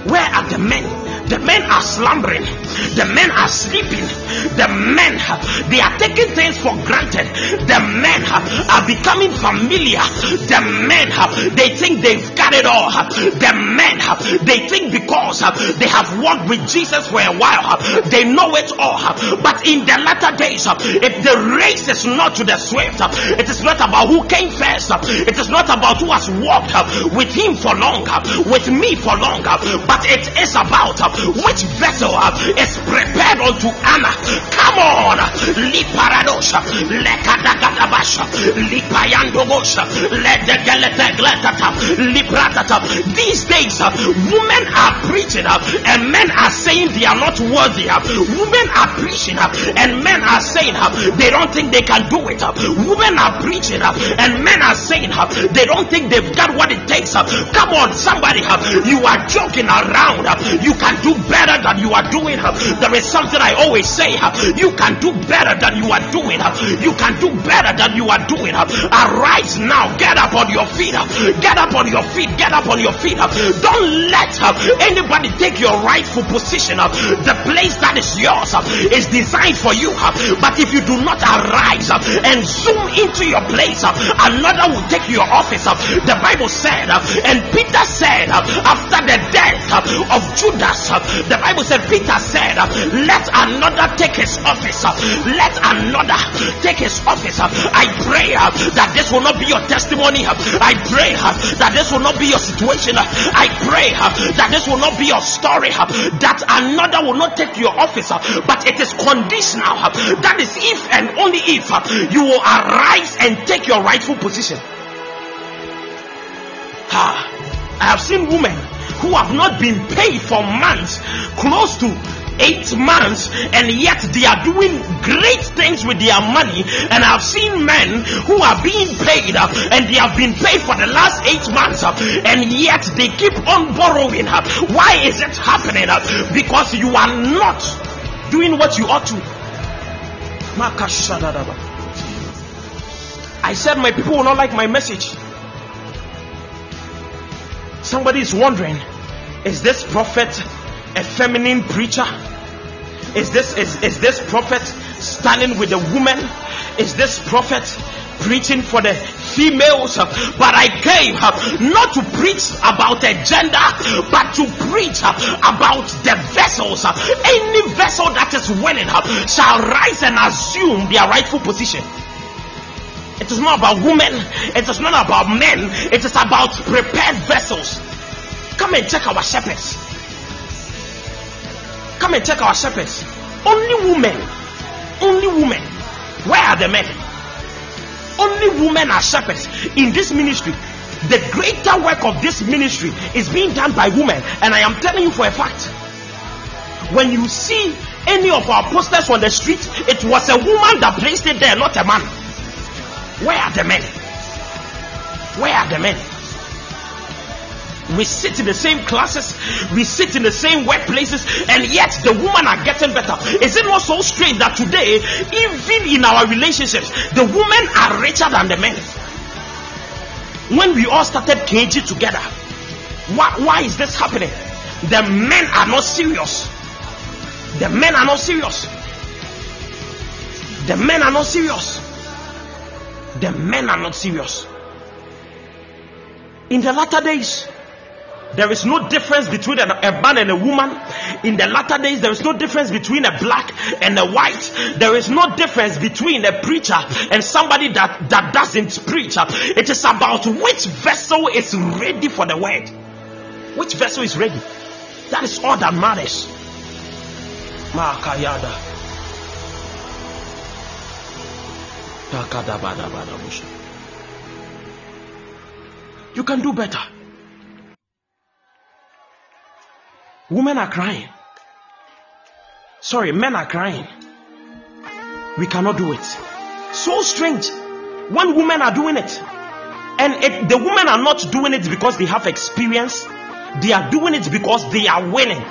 Speaker 2: Where are the men? The men are slumbering. The men are sleeping. The men, they are taking things for granted. The men are becoming familiar. The men, have, they think they've got it all. The men, have they think because they have walked with Jesus for a while, they know it all. But in the latter days, if the race is not to the swift, it is not about who came first. It is not about who has walked with him for long, with me for long, but it is about which vessel is prepared unto honor. Come on, Liparadosha, Lekadagadabasha, Lipayandobosha, Ledegeletegletata, Lipratata. These days, women are preaching uh, and men are saying they are not worthy. uh, Women are preaching uh, and men are saying uh, they don't think they can do it. uh, Women are preaching uh, and men are saying uh, they don't think they've got what it takes. uh, Come on, somebody, uh, you are joking around. uh, You can do better than you are doing. There is something I always say. You can do better than you are doing. You can do better than you are doing. Arise now. Get up on your feet. Get up on your feet. Get up on your feet. Don't let anybody take your rightful position. The place that is yours is designed for you. But if you do not arise and zoom into your place, another will take your office. The Bible said, and Peter said, after the death of Judas, the Bible said, Peter said, let another take his office. Let another take his office. I pray that this will not be your testimony. I pray that this will not be your situation. I pray that this will not be your story. That another will not take your office. But it is conditional. That is if and only if you will arise and take your rightful position. I have seen women who have not been paid for months, close to eight months, and yet they are doing great things with their money. And I've seen men who are being paid uh, and they have been paid for the last eight months, uh, and yet they keep on borrowing. uh. Why is it happening? Because you are not doing what you ought to. I said my people will not like my message. Somebody is wondering, is this prophet a feminine preacher? Is this is, is this prophet standing with a woman? Is this prophet preaching for the females? But I came not to preach about a gender, but to preach about the vessels. Any vessel that is willing shall rise and assume their rightful position. It is not about women. It is not about men. It is about prepared vessels. Come and check our shepherds. Come and check our shepherds. Only women. Only women. Where are the men? Only women are shepherds in this ministry. The greater work of this ministry is being done by women, and I am telling you for a fact. When you see any of our posters on the street, it was a woman that placed it there, not a man. Where are the men? Where are the men? We sit in the same classes, we sit in the same workplaces, and yet the women are getting better. Is it not so strange that today, even in our relationships, the women are richer than the men? When we all started KG together, why, why is this happening? The men are not serious. The men are not serious. The men are not serious. The men are not serious. In the latter days, there is no difference between a, man and a woman. In the latter days, there is no difference between a black and a white. There is no difference between a preacher and somebody that, that doesn't preach. It is about which vessel is ready for the word. Which vessel is ready? That is all that matters. Makayada. You can do better. Women are crying. Sorry, men are crying. We cannot do it. So strange when women are doing it. And it, the women are not doing it because they have experience, they are doing it because they are willing.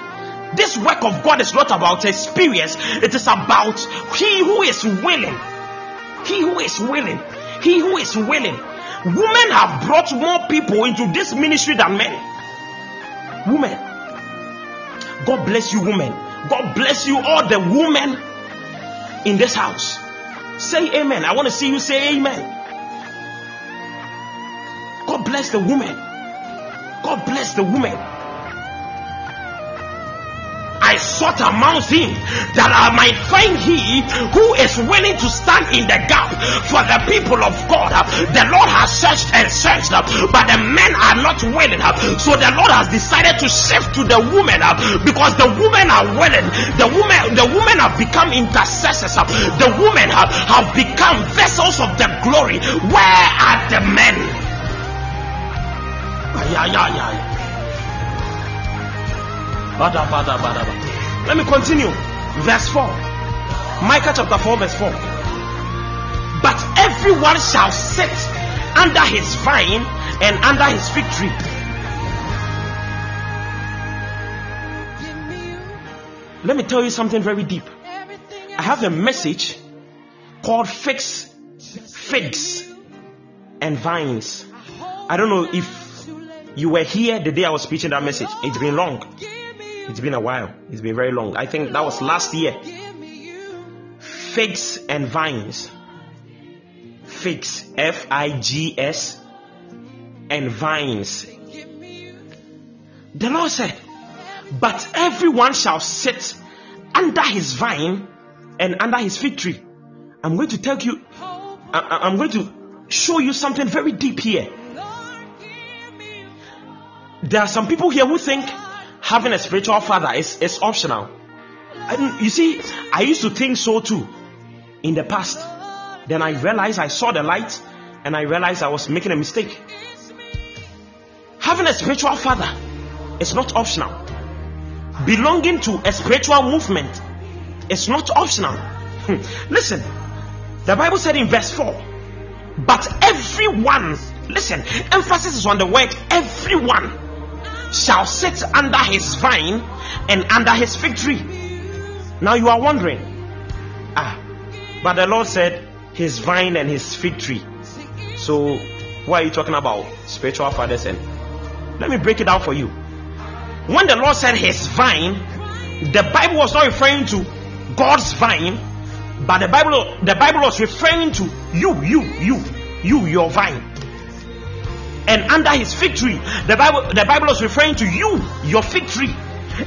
Speaker 2: This work of God is not about experience, it is about he who is willing. He who is willing. He who is willing. Women have brought more people into this ministry than men. Women. God bless you, women. God bless you, all the women in this house. Say amen. I want to see you say amen. God bless the women. God bless the women. I sought amongst him that I might find he who is willing to stand in the gap for the people of God. The Lord has searched and searched, but the men are not willing. So the Lord has decided to shift to the women because the women are willing. The women, the women have become intercessors. The women have, have become vessels of the glory. Where are the men? Yeah, yeah, yeah. Let me continue. Verse 4. Micah chapter 4, verse 4. But everyone shall sit under his vine and under his fig tree. Let me tell you something very deep. I have a message called Fix Figs and Vines. I don't know if you were here the day I was preaching that message. It's been long. It's been a while. It's been very long. I think that was last year. Figs and Vines. Figs, F I G S, and Vines. The Lord said, But everyone shall sit under his vine and under his fig tree. I'm going to tell you, I, I'm going to show you something very deep here. There are some people here who think having a spiritual father is, is optional. And you see, I used to think so too in the past. Then I realized I saw the light and I realized I was making a mistake. Having a spiritual father is not optional. Belonging to a spiritual movement is not optional. Hmm. Listen, the Bible said in verse 4, but everyone, listen, emphasis is on the word everyone shall sit under his vine and under his fig tree. Now you are wondering, ah, but the Lord said his vine and his fig tree. So, what are you talking about spiritual fathers? And let me break it down for you. When the Lord said his vine, the Bible was not referring to God's vine, but the Bible the Bible was referring to you, you, you, you, your vine. And under his fig tree, the Bible the Bible was referring to you, your fig tree.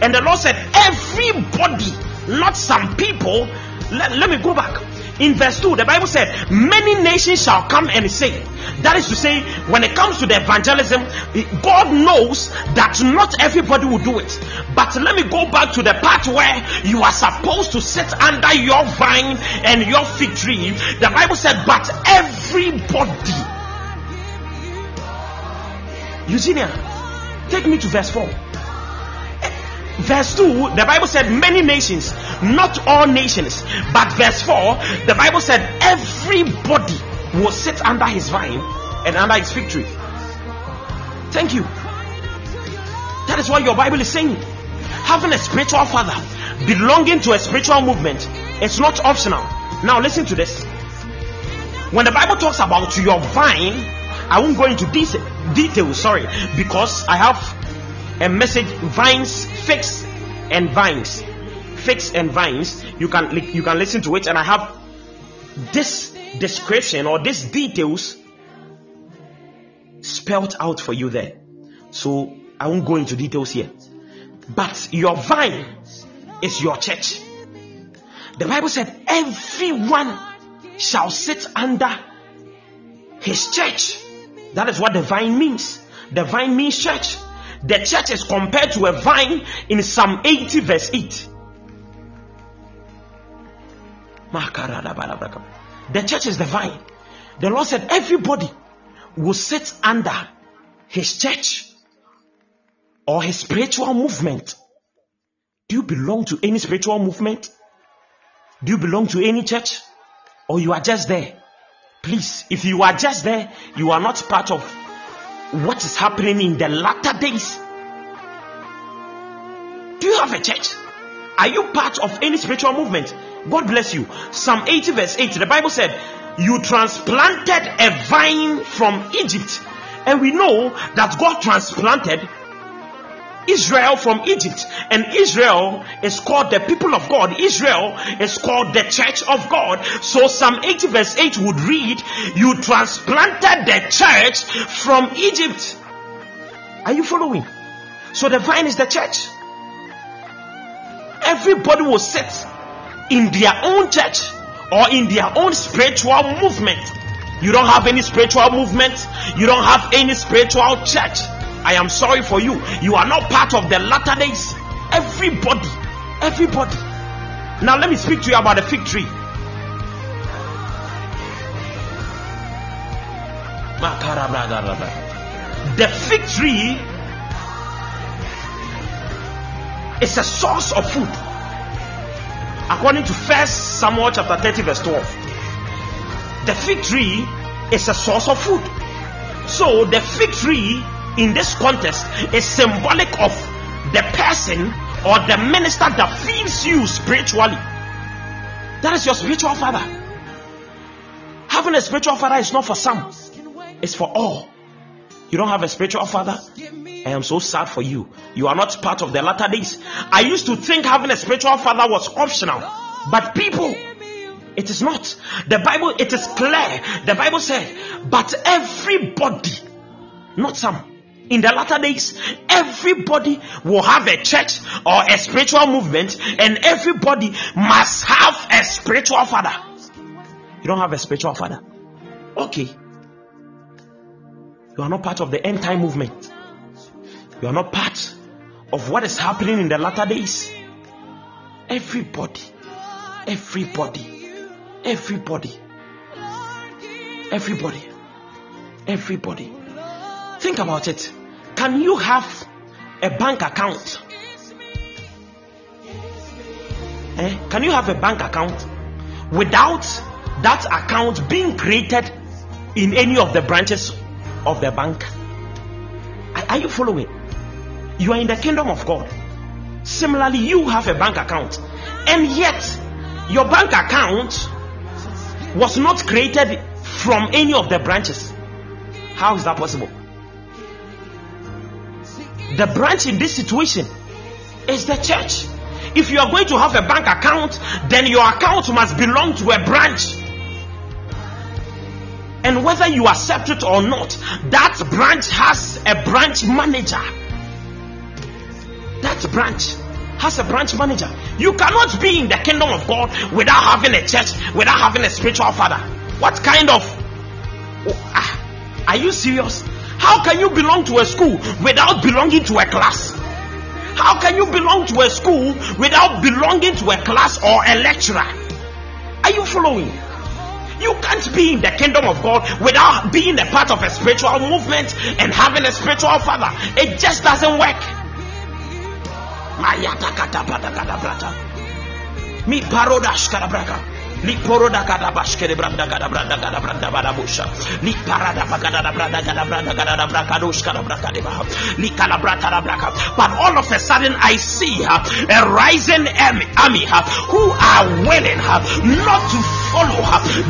Speaker 2: And the Lord said, Everybody, not some people. Let, let me go back in verse 2 the bible said many nations shall come and say that is to say when it comes to the evangelism god knows that not everybody will do it but let me go back to the part where you are supposed to sit under your vine and your fig tree the bible said but everybody eugenia take me to verse 4 verse 2 the bible said many nations not all nations but verse 4 the bible said everybody will sit under his vine and under his fig tree. Thank you. That is what your bible is saying having a spiritual father belonging to a spiritual movement it's not optional. Now listen to this. When the bible talks about your vine i won't go into these details sorry because i have a message vines figs and vines. Figs and vines you can you can listen to it and i have this description or these details spelled out for you there. So i won't go into details here. But your vine is your church. The bible said everyone shall sit under his church that is what the vine means the vine means church the church is compared to a vine in Psalm 80, verse 8. The church is the vine. The Lord said, Everybody will sit under his church or his spiritual movement. Do you belong to any spiritual movement? Do you belong to any church? Or you are just there? Please, if you are just there, you are not part of what is happening in the latter days. Do you have a church? Are you part of any spiritual movement? God bless you. Psalm 80, verse 8, the Bible said, You transplanted a vine from Egypt. And we know that God transplanted Israel from Egypt, and Israel is called the people of God. Israel is called the church of God. So, Psalm 80, verse 8 would read, You transplanted the church from Egypt. Are you following? So, the vine is the church. Everybody will sit in their own church or in their own spiritual movement. You don't have any spiritual movement, you don't have any spiritual church. I am sorry for you. You are not part of the latter days. Everybody, everybody. Now, let me speak to you about the fig tree. The fig tree is a source of food. According to First Samuel chapter 30, verse 12. The fig tree is a source of food. So the fig tree in this context is symbolic of the person or the minister that feeds you spiritually. That is your spiritual father. Having a spiritual father is not for some, it's for all. You don't have a spiritual father? I am so sad for you. You are not part of the latter days. I used to think having a spiritual father was optional, but people, it is not. The Bible, it is clear. The Bible said, but everybody, not some. In the latter days, everybody will have a church or a spiritual movement, and everybody must have a spiritual father. You don't have a spiritual father. Okay. You are not part of the end time movement. You are not part of what is happening in the latter days. Everybody, everybody, everybody, everybody, everybody. Think about it. Can you have a bank account? Eh? Can you have a bank account without that account being created in any of the branches of the bank? Are, are you following? You are in the kingdom of God. Similarly, you have a bank account, and yet your bank account was not created from any of the branches. How is that possible? The branch in this situation is the church. If you are going to have a bank account, then your account must belong to a branch. And whether you accept it or not, that branch has a branch manager. That branch has a branch manager. You cannot be in the kingdom of God without having a church, without having a spiritual father. What kind of. Oh, ah, are you serious? How can you belong to a school without belonging to a class? How can you belong to a school without belonging to a class or a lecturer? Are you following? You can't be in the kingdom of God without being a part of a spiritual movement and having a spiritual father. It just doesn't work. Mi parodash. Li poroda kada bashkere branda kada branda kada branda bada busha. Li parada bagada da branda kada branda kada da braka dosh kada braka de baha. Li kalabrata da braka. But all of a sudden I see a rising army, who are willing not to follow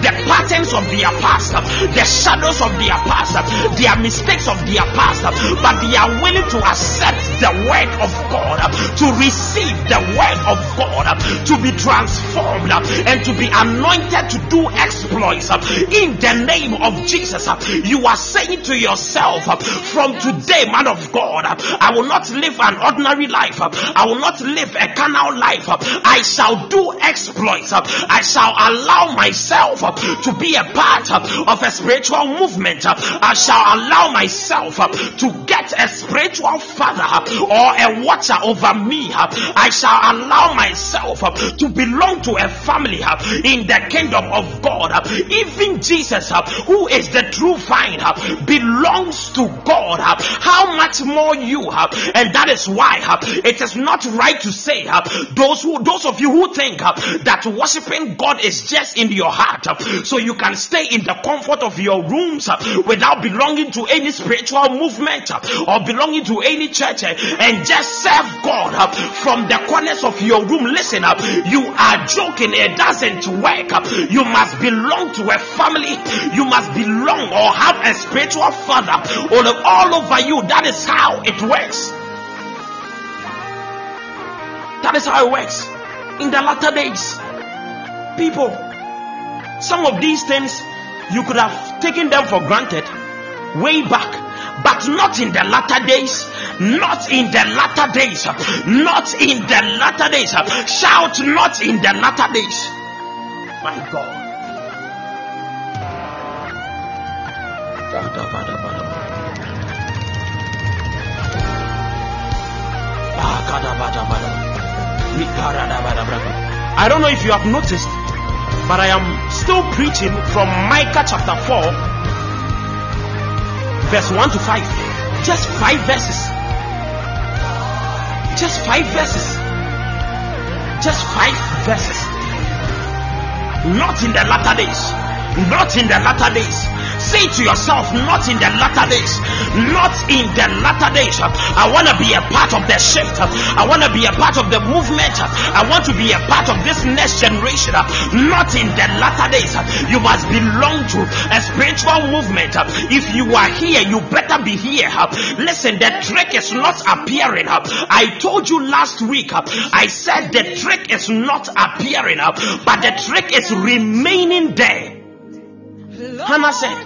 Speaker 2: the patterns of their past, the shadows of their past, their mistakes of their past, but they are willing to accept the word of God, to receive the word of God, to be transformed and to be anointed to do exploits in the name of Jesus. You are saying to yourself, from today, man of God, I will not live an ordinary life. I will not live a carnal life. I shall do exploits. I shall allow myself uh, to be a part uh, of a spiritual movement. uh, I shall allow myself uh, to get a spiritual father uh, or a watcher over me. Uh, I shall allow myself to belong to a family in the kingdom of God. Even Jesus, who is the true vine, belongs to God. How much more you have? And that is why it is not right to say those who those of you who think that worshiping God is just in your heart, uh, so you can stay in the comfort of your rooms uh, without belonging to any spiritual movement uh, or belonging to any church and just serve God from the corners of your room. Listen up, you are joking, it doesn't work. You must belong to a family, you must belong or have a spiritual father all over you. That is how it works. That is how it works. In the latter days, people, some of these things you could have taken them for granted way back, but not in the latter days. Not in the latter days. Not in the latter days. Shout, not in the latter days. My God. I don't know if you have noticed, but I am still preaching from Micah chapter 4, verse 1 to 5. Just five verses. Just five verses. Just five verses. Not in the latter days. Not in the latter days. Say to yourself, not in the latter days. Not in the latter days. I want to be a part of the shift. I want to be a part of the movement. I want to be a part of this next generation. Not in the latter days. You must belong to a spiritual movement. If you are here, you better be here. Listen, the trick is not appearing. I told you last week, I said the trick is not appearing, but the trick is remaining there. Hannah said,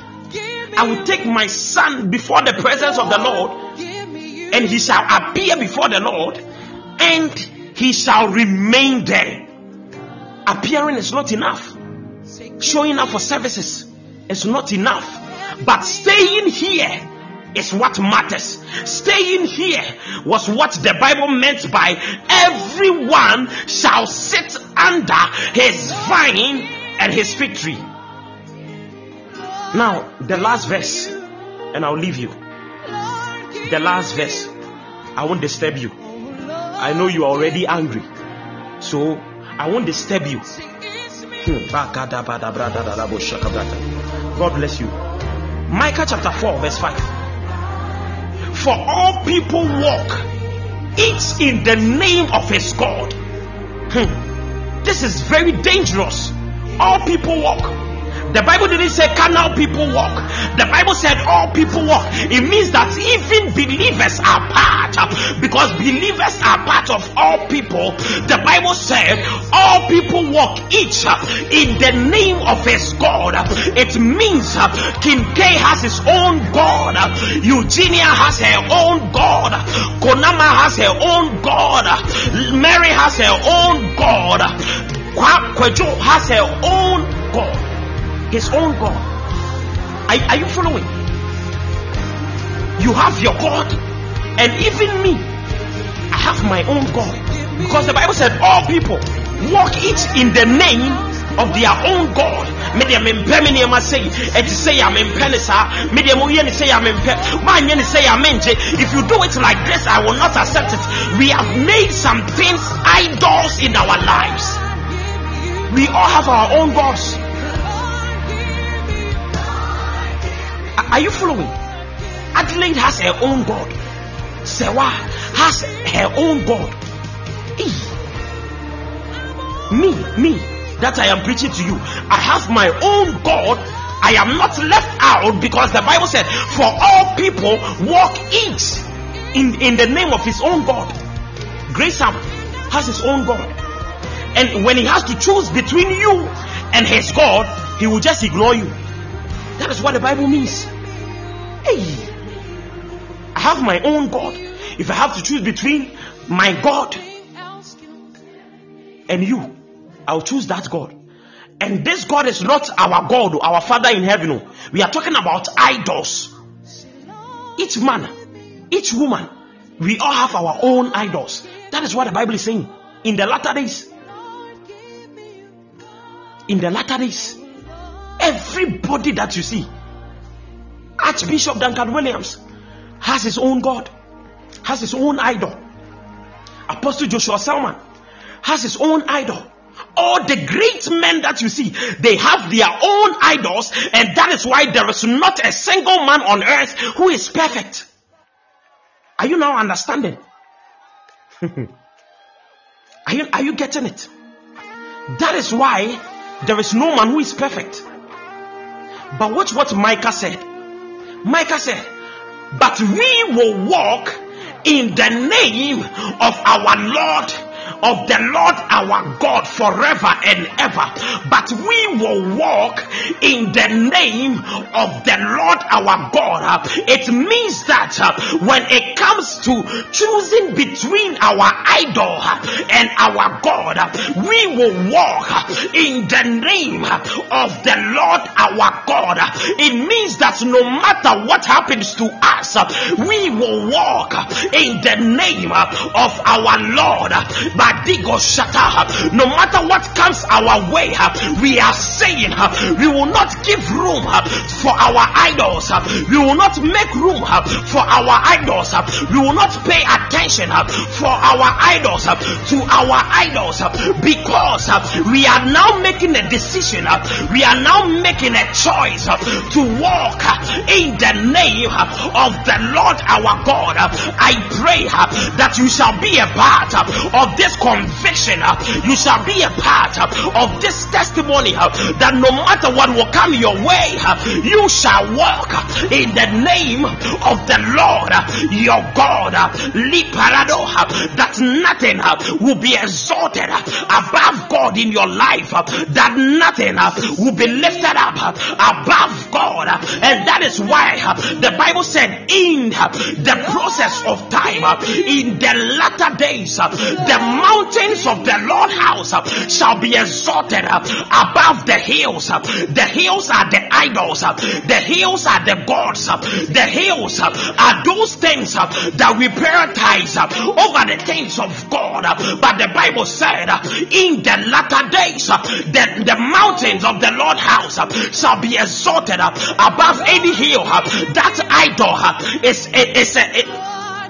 Speaker 2: I will take my son before the presence of the Lord, and he shall appear before the Lord, and he shall remain there. Appearing is not enough, showing up for services is not enough, but staying here is what matters. Staying here was what the Bible meant by everyone shall sit under his vine and his fig tree. Now, the last verse, and I'll leave you. The last verse, I won't disturb you. I know you are already angry, so I won't disturb you. Hmm. God bless you. Micah chapter 4, verse 5. For all people walk each in the name of his God. Hmm. This is very dangerous. All people walk the Bible didn't say carnal people walk. The Bible said all people walk. It means that even believers are part because believers are part of all people. The Bible said all people walk each in the name of his God. It means uh, King K has his own God. Eugenia has her own God. Konama has her own God. Mary has her own God. Kwejo has her own God his own God. Are, are you following? You have your God, and even me, I have my own God. Because the Bible said all people walk each in the name of their own God. If you do it like this I will not accept it we have made some things idols in our lives we all have our own gods Are you following? Adelaide has her own God. Sewa has her own God. Me, me, that I am preaching to you. I have my own God. I am not left out because the Bible said, For all people walk each in, in the name of his own God. Grayson has his own God. And when he has to choose between you and his God, he will just ignore you. That is what the Bible means. Hey, I have my own God. If I have to choose between my God and you, I'll choose that God. And this God is not our God, our Father in heaven. We are talking about idols. Each man, each woman, we all have our own idols. That is what the Bible is saying. In the latter days, in the latter days, everybody that you see, Archbishop Duncan Williams has his own God, has his own idol. Apostle Joshua Selman has his own idol. All the great men that you see, they have their own idols, and that is why there is not a single man on earth who is perfect. Are you now understanding? are, you, are you getting it? That is why there is no man who is perfect. But watch what Micah said. Micah said, But we will walk in the name of our Lord of the Lord our God forever and ever. But we will walk in the name of the Lord our God. It means that uh, when it comes to choosing between our idol uh, and our God, uh, we will walk uh, in the name of the Lord our God. It means that no matter what happens to us, we will walk in the name of our Lord by No matter what comes our way, we are saying we will not give room for our idols. We will not make room for our idols. We will not pay attention for our idols to our idols because we are now making a decision. We are now making a choice to walk in the name of the Lord our God. I pray that you shall be a part of this conviction. uh, You shall be a part uh, of this testimony uh, that no matter what will come your way, uh, you shall walk uh, in the name of the Lord uh, your God. Liparado, That nothing will be exalted above God in your life. That nothing will be lifted up above God. And that is why the Bible said, in the process of time, in the latter days, the mountains of the Lord house uh, shall be exalted uh, above the hills. uh, The hills are the idols, uh, the hills are the gods, uh, the hills uh, are those things that we prioritize over the things of God. But the Bible said, in the latter days, the, the mountains of the Lord house shall be exalted above any hill. That idol uh, is, is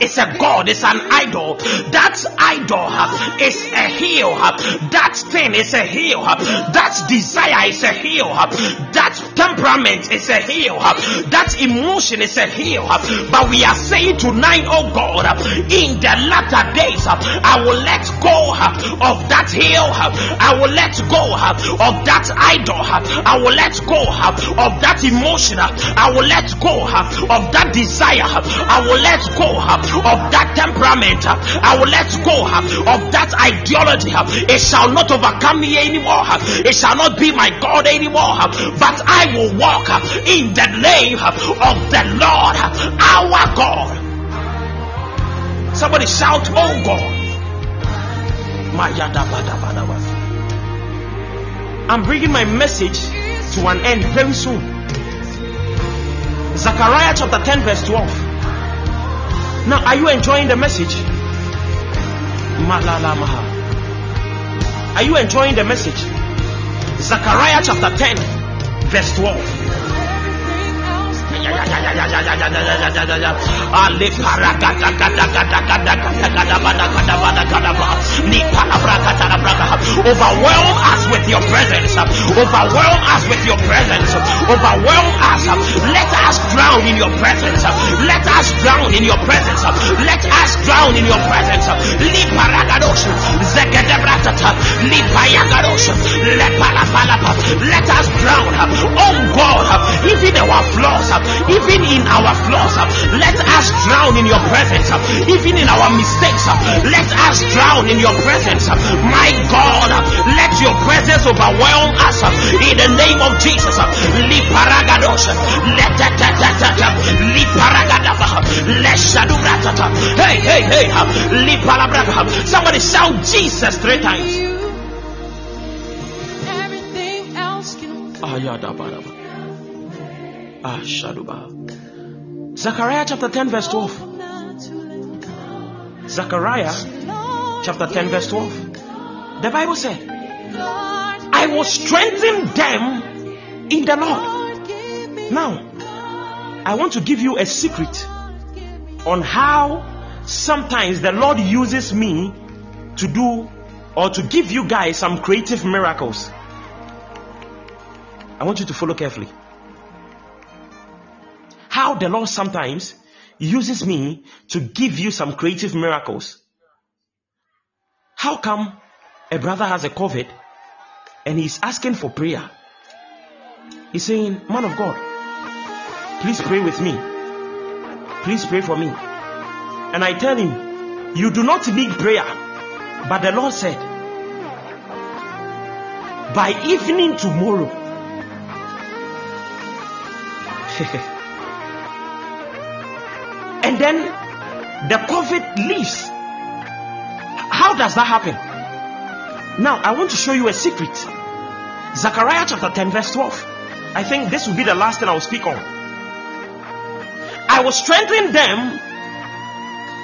Speaker 2: it's a god, it's an idol. That idol is a uh, That thing is a uh, That desire is a uh, That temperament is a uh, That emotion is a uh, But we are saying tonight, oh God, in the latter days, I will let go of that uh, I will let go of that idol. I will let go of that emotion. I will let go of that desire. I will let go of that temperament. uh, I will let go uh, of that ideology. uh, It shall not overcome me anymore. It shall not be my God anymore. But I will walk in the name of the Lord our God. Somebody shout, Oh God. I'm bringing my message to an end very soon. Zechariah chapter 10, verse 12. Now, are you enjoying the message? Are you enjoying the message? Zechariah chapter 10, verse 12. Ale paragada gada gada gada gada gada bada gada bada gada ba. Ni palabragata la braga. Overwhelm us with your presence. Overwhelm us with your presence. Overwhelm us. Let us drown in your presence. Let us drown in your presence. Let us drown in your presence. Li paragadosh. Let us drown. Oh God, even our flaws, even in our flaws, let us drown in your presence. Even in our mistakes, let us drown in your presence. My God, let your presence overwhelm us in the name of Jesus. Hey, hey, hey. Somebody shout Jesus three times. Ayadabaraba. Ah, Shaduba. Zechariah chapter 10, verse 12.
Speaker 3: come down to let
Speaker 2: Zechariah chapter 10, verse 12. The Bible said, I will strengthen them in the Lord. Now, I want to give you a secret on how sometimes the Lord uses me to do or to give you guys some creative miracles. I want you to follow carefully. How the Lord sometimes uses me to give you some creative miracles. How come a brother has a COVID and he's asking for prayer? He's saying, Man of God, please pray with me. Please pray for me. And I tell him, You do not need prayer. But the Lord said, By evening tomorrow, and then the prophet leaves. How does that happen? Now, I want to show you a secret. Zechariah chapter 10, verse 12. I think this will be the last thing I will speak on. I will strengthen them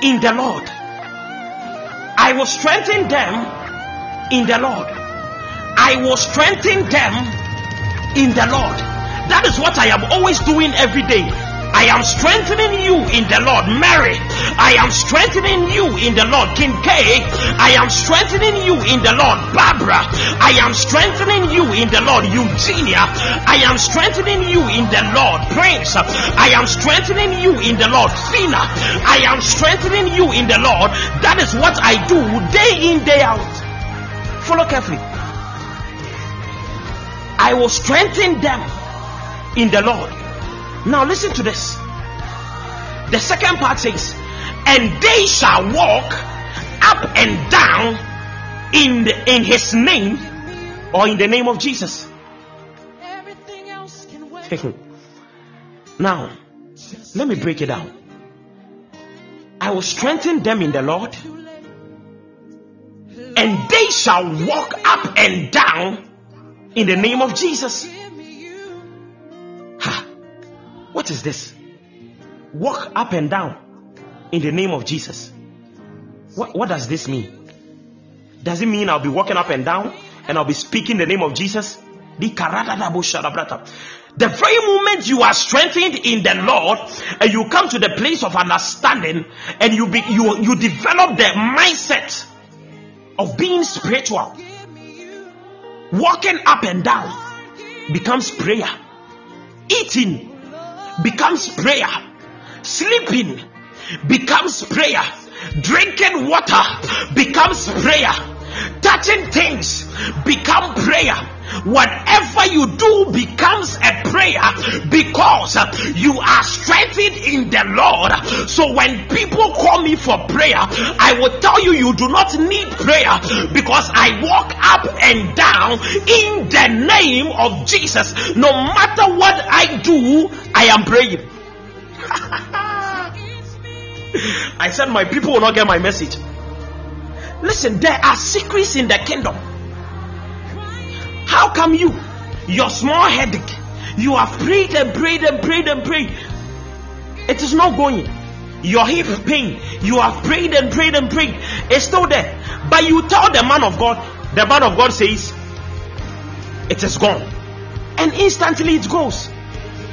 Speaker 2: in the Lord. I will strengthen them in the Lord. I will strengthen them in the Lord. That is what I am always doing every day. I am strengthening you in the Lord, Mary. I am strengthening you in the Lord, King K. I am strengthening you in the Lord, Barbara. I am strengthening you in the Lord, Eugenia. I am strengthening you in the Lord, Prince. I am strengthening you in the Lord, Fina. I am strengthening you in the Lord. That is what I do day in, day out. Follow carefully. I will strengthen them in the Lord. Now listen to this. The second part says, and they shall walk up and down in the, in his name or in the name of Jesus.
Speaker 3: Everything else can wait.
Speaker 2: now, let me break it down. I will strengthen them in the Lord, and they shall walk up and down in the name of Jesus. What is this? Walk up and down in the name of Jesus. What, what does this mean? Does it mean I'll be walking up and down and I'll be speaking the name of Jesus? The very moment you are strengthened in the Lord and you come to the place of understanding and you be, you, you develop the mindset of being spiritual, walking up and down becomes prayer. Eating becomes prayer. Sleeping becomes prayer. Drinking water becomes prayer. Touching things become prayer. Whatever you do becomes a prayer because you are strengthened in the Lord. So when people call me for prayer, I will tell you you do not need prayer because I walk up and down in the name of Jesus. No matter what I do, I am praying. I said my people will not get my message. Listen, there are secrets in the kingdom. How come you, your small headache, you have prayed and prayed and prayed and prayed, it is not going. Your hip pain, you have prayed and prayed and prayed, it's still there. But you tell the man of God, the man of God says, it is gone, and instantly it goes.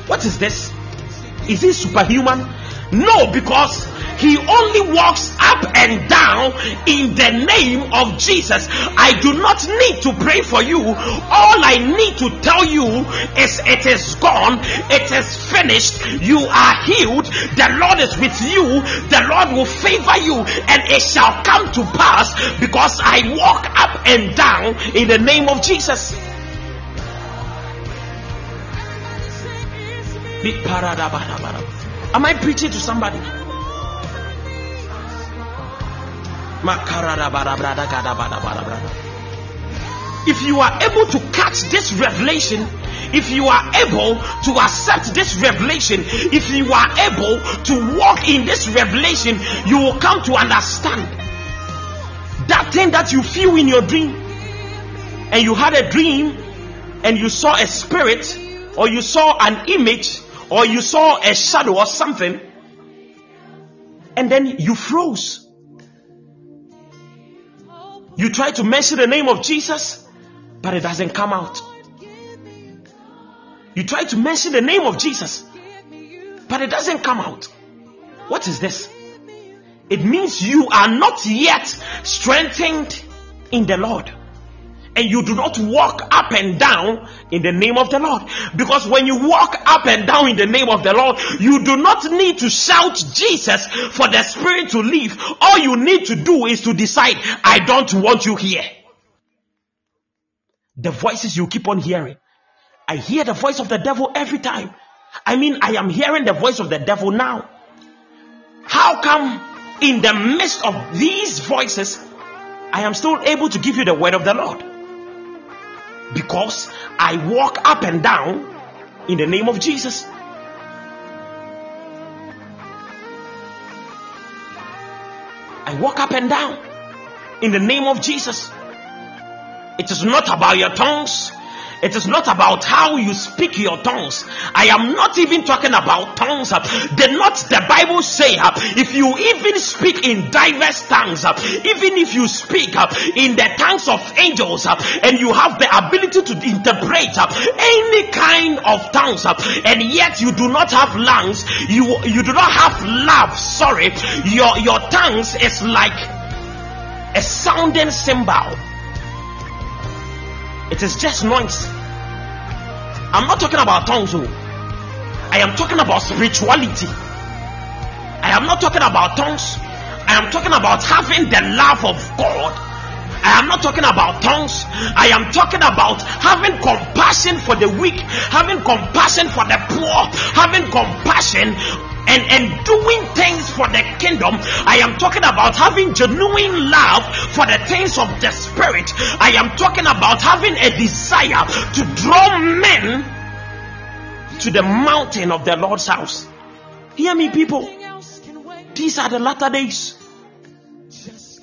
Speaker 2: What is this? Is he superhuman? No, because he only walks up and down in the name of Jesus. I do not need to pray for you. All I need to tell you is it is gone, it is finished, you are healed, the Lord is with you, the Lord will favor you, and it shall come to pass because I walk up and down in the name of Jesus. Am I preaching to somebody? If you are able to catch this revelation, if you are able to accept this revelation, if you are able to walk in this revelation, you will come to understand that thing that you feel in your dream. And you had a dream and you saw a spirit or you saw an image or you saw a shadow or something and then you froze. You try to mention the name of Jesus, but it doesn't come out. You try to mention the name of Jesus, but it doesn't come out. What is this? It means you are not yet strengthened in the Lord. And you do not walk up and down in the name of the Lord. Because when you walk up and down in the name of the Lord, you do not need to shout Jesus for the Spirit to leave. All you need to do is to decide, I don't want you here. The voices you keep on hearing. I hear the voice of the devil every time. I mean, I am hearing the voice of the devil now. How come in the midst of these voices, I am still able to give you the word of the Lord? Because I walk up and down in the name of Jesus. I walk up and down in the name of Jesus. It is not about your tongues. It is not about how you speak your tongues. I am not even talking about tongues. The not the Bible say uh, if you even speak in diverse tongues, uh, even if you speak uh, in the tongues of angels and you have the ability to interpret any kind of tongues and yet you do not have lungs, you you do not have love. Sorry, your your tongues is like a sounding cymbal. It is just noise. I'm not talking about tongues. Oh. I am talking about spirituality. I am not talking about tongues. I am talking about having the love of God. I am not talking about tongues. I am talking about having compassion for the weak, having compassion for the poor, having compassion and, and doing things for the kingdom. I am talking about having genuine love for the things of the spirit. I am talking about having a desire to draw men to the mountain of the Lord's house. Hear me, people. These are the latter days.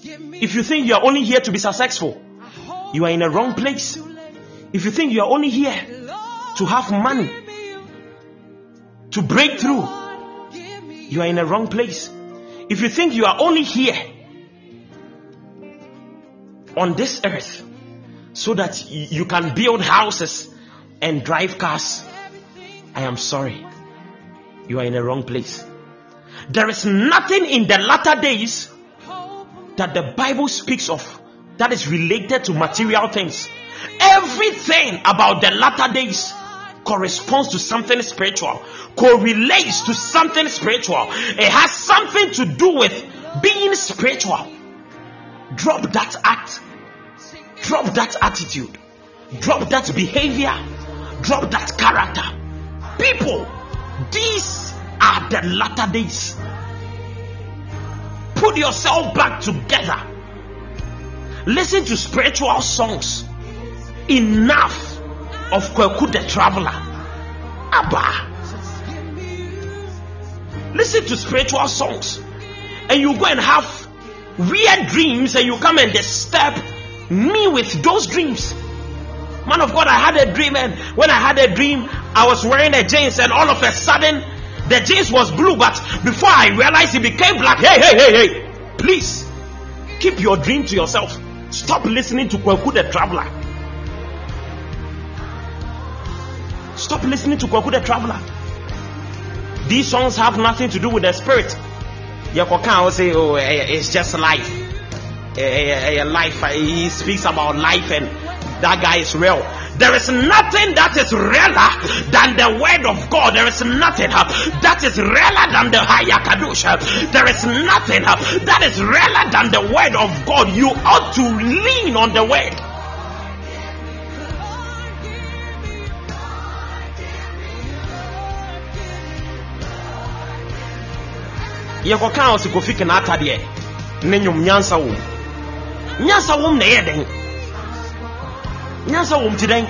Speaker 2: If you think you are only here to be successful, you are in a wrong place. If you think you are only here to have money, to break through, you are in a wrong place. If you think you are only here on this earth so that you can build houses and drive cars, I am sorry. You are in a wrong place. There is nothing in the latter days that the Bible speaks of that is related to material things. Everything about the latter days corresponds to something spiritual, correlates to something spiritual. It has something to do with being spiritual. Drop that act, drop that attitude, drop that behavior, drop that character. People, these are the latter days put yourself back together. Listen to spiritual songs. Enough of Kweku the Traveler. Abba. Listen to spiritual songs. And you go and have weird dreams and you come and disturb me with those dreams. Man of God, I had a dream, and when I had a dream, I was wearing a jeans, and all of a sudden, the jeans was blue, but before I realized it became black. Hey, hey, hey, hey! Please keep your dream to yourself. Stop listening to Kwaku the Traveler. Stop listening to Kwaku the Traveler. These songs have nothing to do with the spirit. Yakoka will say, Oh, eh, eh, it's just life. Eh, life. He speaks about life, and that guy is real. There is nothing that is realer than the word of God. There is nothing uh, that is realer than the Hayakadush. There is nothing uh, that is realer than the word of God. You ought to lean on the word. Nyansa na nyansa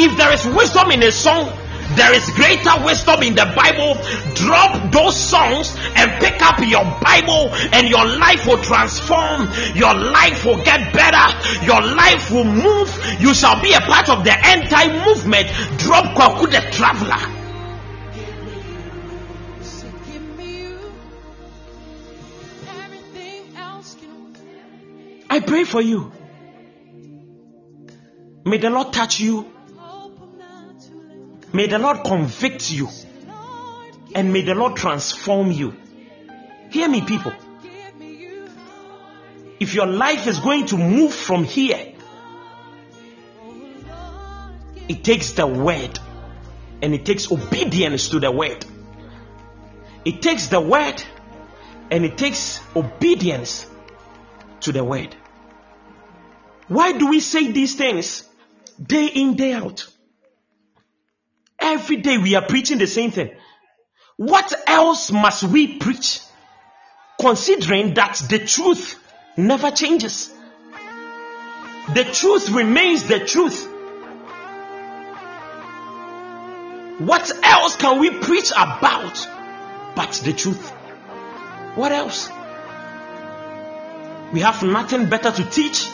Speaker 2: if there is wisdom in a song there is greater wisdom in the bible. Drop those songs and pick up your bible and your life will transform. Your life will get better. Your life will move. You shall be a part of the end time movement drop kwaku the traveler I pray for you. May the Lord touch you. May the Lord convict you. And may the Lord transform you. Hear me, people. If your life is going to move from here, it takes the word and it takes obedience to the word. It takes the word and it takes obedience to the word. Why do we say these things day in, day out? Every day we are preaching the same thing. What else must we preach? Considering that the truth never changes. The truth remains the truth. What else can we preach about but the truth? What else? We have nothing better to teach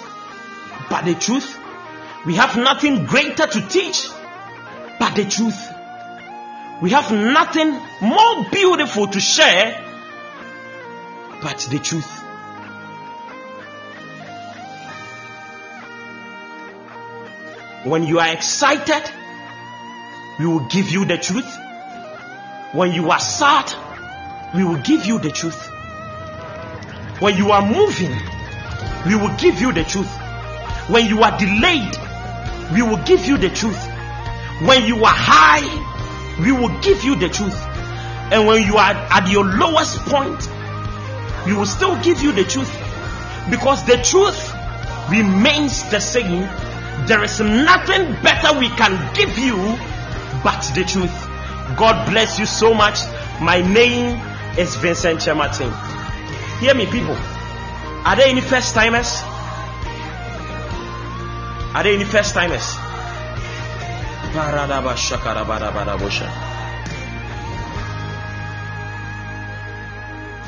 Speaker 2: but the truth. We have nothing greater to teach but the truth. We have nothing more beautiful to share but the truth. When you are excited, we will give you the truth. When you are sad, we will give you the truth. When you are moving, we will give you the truth. When you are delayed, we will give you the truth. When you are high, we will give you the truth. And when you are at your lowest point, we will still give you the truth. Because the truth remains the same. There is nothing better we can give you but the truth. God bless you so much. My name is Vincent Kyeremateng. Hear me, people. Are there any first timers? Are there any first timers? Paradaba shakarabadabadabosha.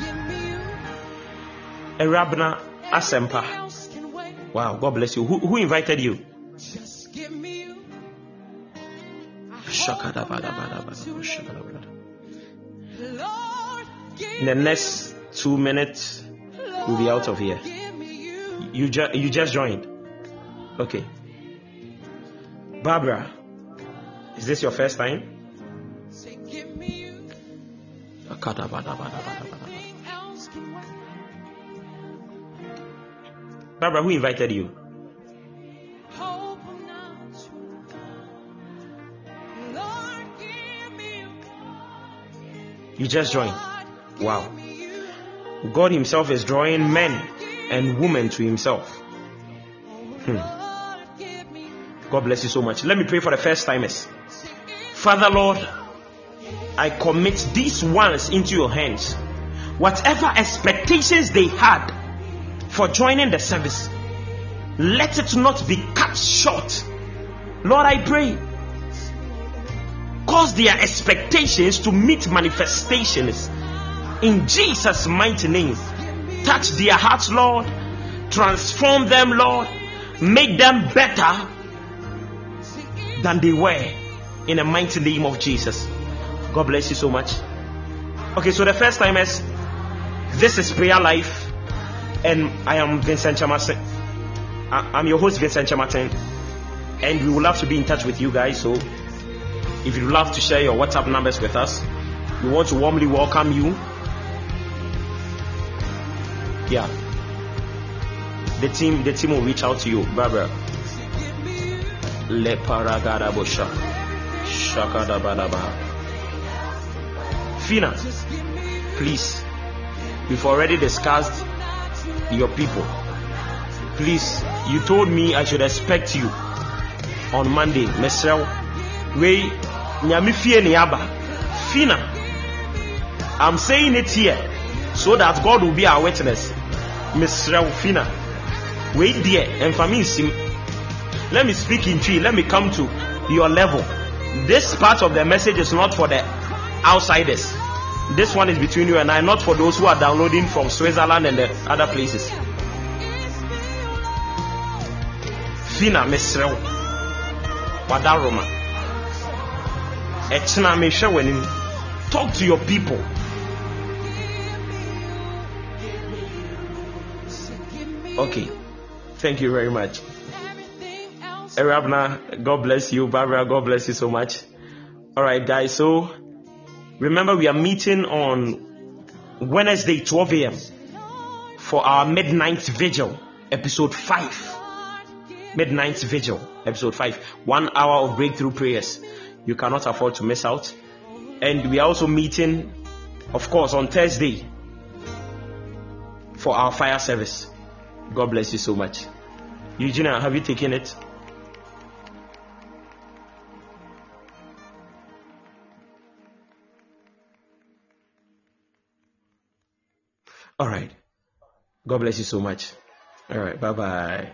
Speaker 3: Give me you.
Speaker 2: Erabna Asempa.
Speaker 3: Else can wait.
Speaker 2: Wow, God bless you. Who, who invited you? In the next two minutes, we'll be out of here.
Speaker 3: You.
Speaker 2: You, ju- you just joined. Okay. Barbara, is this your first time? Barbara, who invited you.
Speaker 3: You
Speaker 2: just joined. Wow. God Himself is drawing men and women to Himself. Hmm. God bless you so much. Let me pray for the first timers. Father Lord, I commit these ones into your hands. Whatever expectations they had for joining the service, let it not be cut short. Lord, I pray, cause their expectations to meet manifestations in Jesus' mighty name. Touch their hearts, Lord. Transform them, Lord. Make them better than they were in the mighty name of Jesus. God bless you so much. Okay, so the first time is this is prayer life, and I am Vincent Kyeremateng. I'm your host, Vincent Kyeremateng, and we would love to be in touch with you guys. So, if you'd love to share your WhatsApp numbers with us, we want to warmly welcome you. Yeah, the team, the team will reach out to you, Barbara. Leparagadabosha. Shakadabadabaha. Fina, please. We've already discussed your people. Please, you told me I should expect you on Monday. Mesrel, we nyame fie ne aba. Fina, I'm saying it here so that God will be our witness. Mesrel, Fina, wait there and for me sim. Let me speak in Twi. Let me come to your level. This part of the message is not for the outsiders. This one is between you and I, not for those who are downloading from Switzerland and the other places. Fina mesrɛw wadaroma ɛkyena mehwɛ w'anim talk to your people okay thank you very much. Erabna, God bless you. Barbara, God bless you so much. All right, guys. So remember, we are meeting on Wednesday, 12 a.m. for our midnight vigil, episode 5. Midnight vigil, episode 5. One hour of breakthrough prayers. You cannot afford to miss out. And we are also meeting, of course, on Thursday for our fire service. God bless you so much. Eugenia, have you taken it? All right. God bless you so much. All right. Bye bye.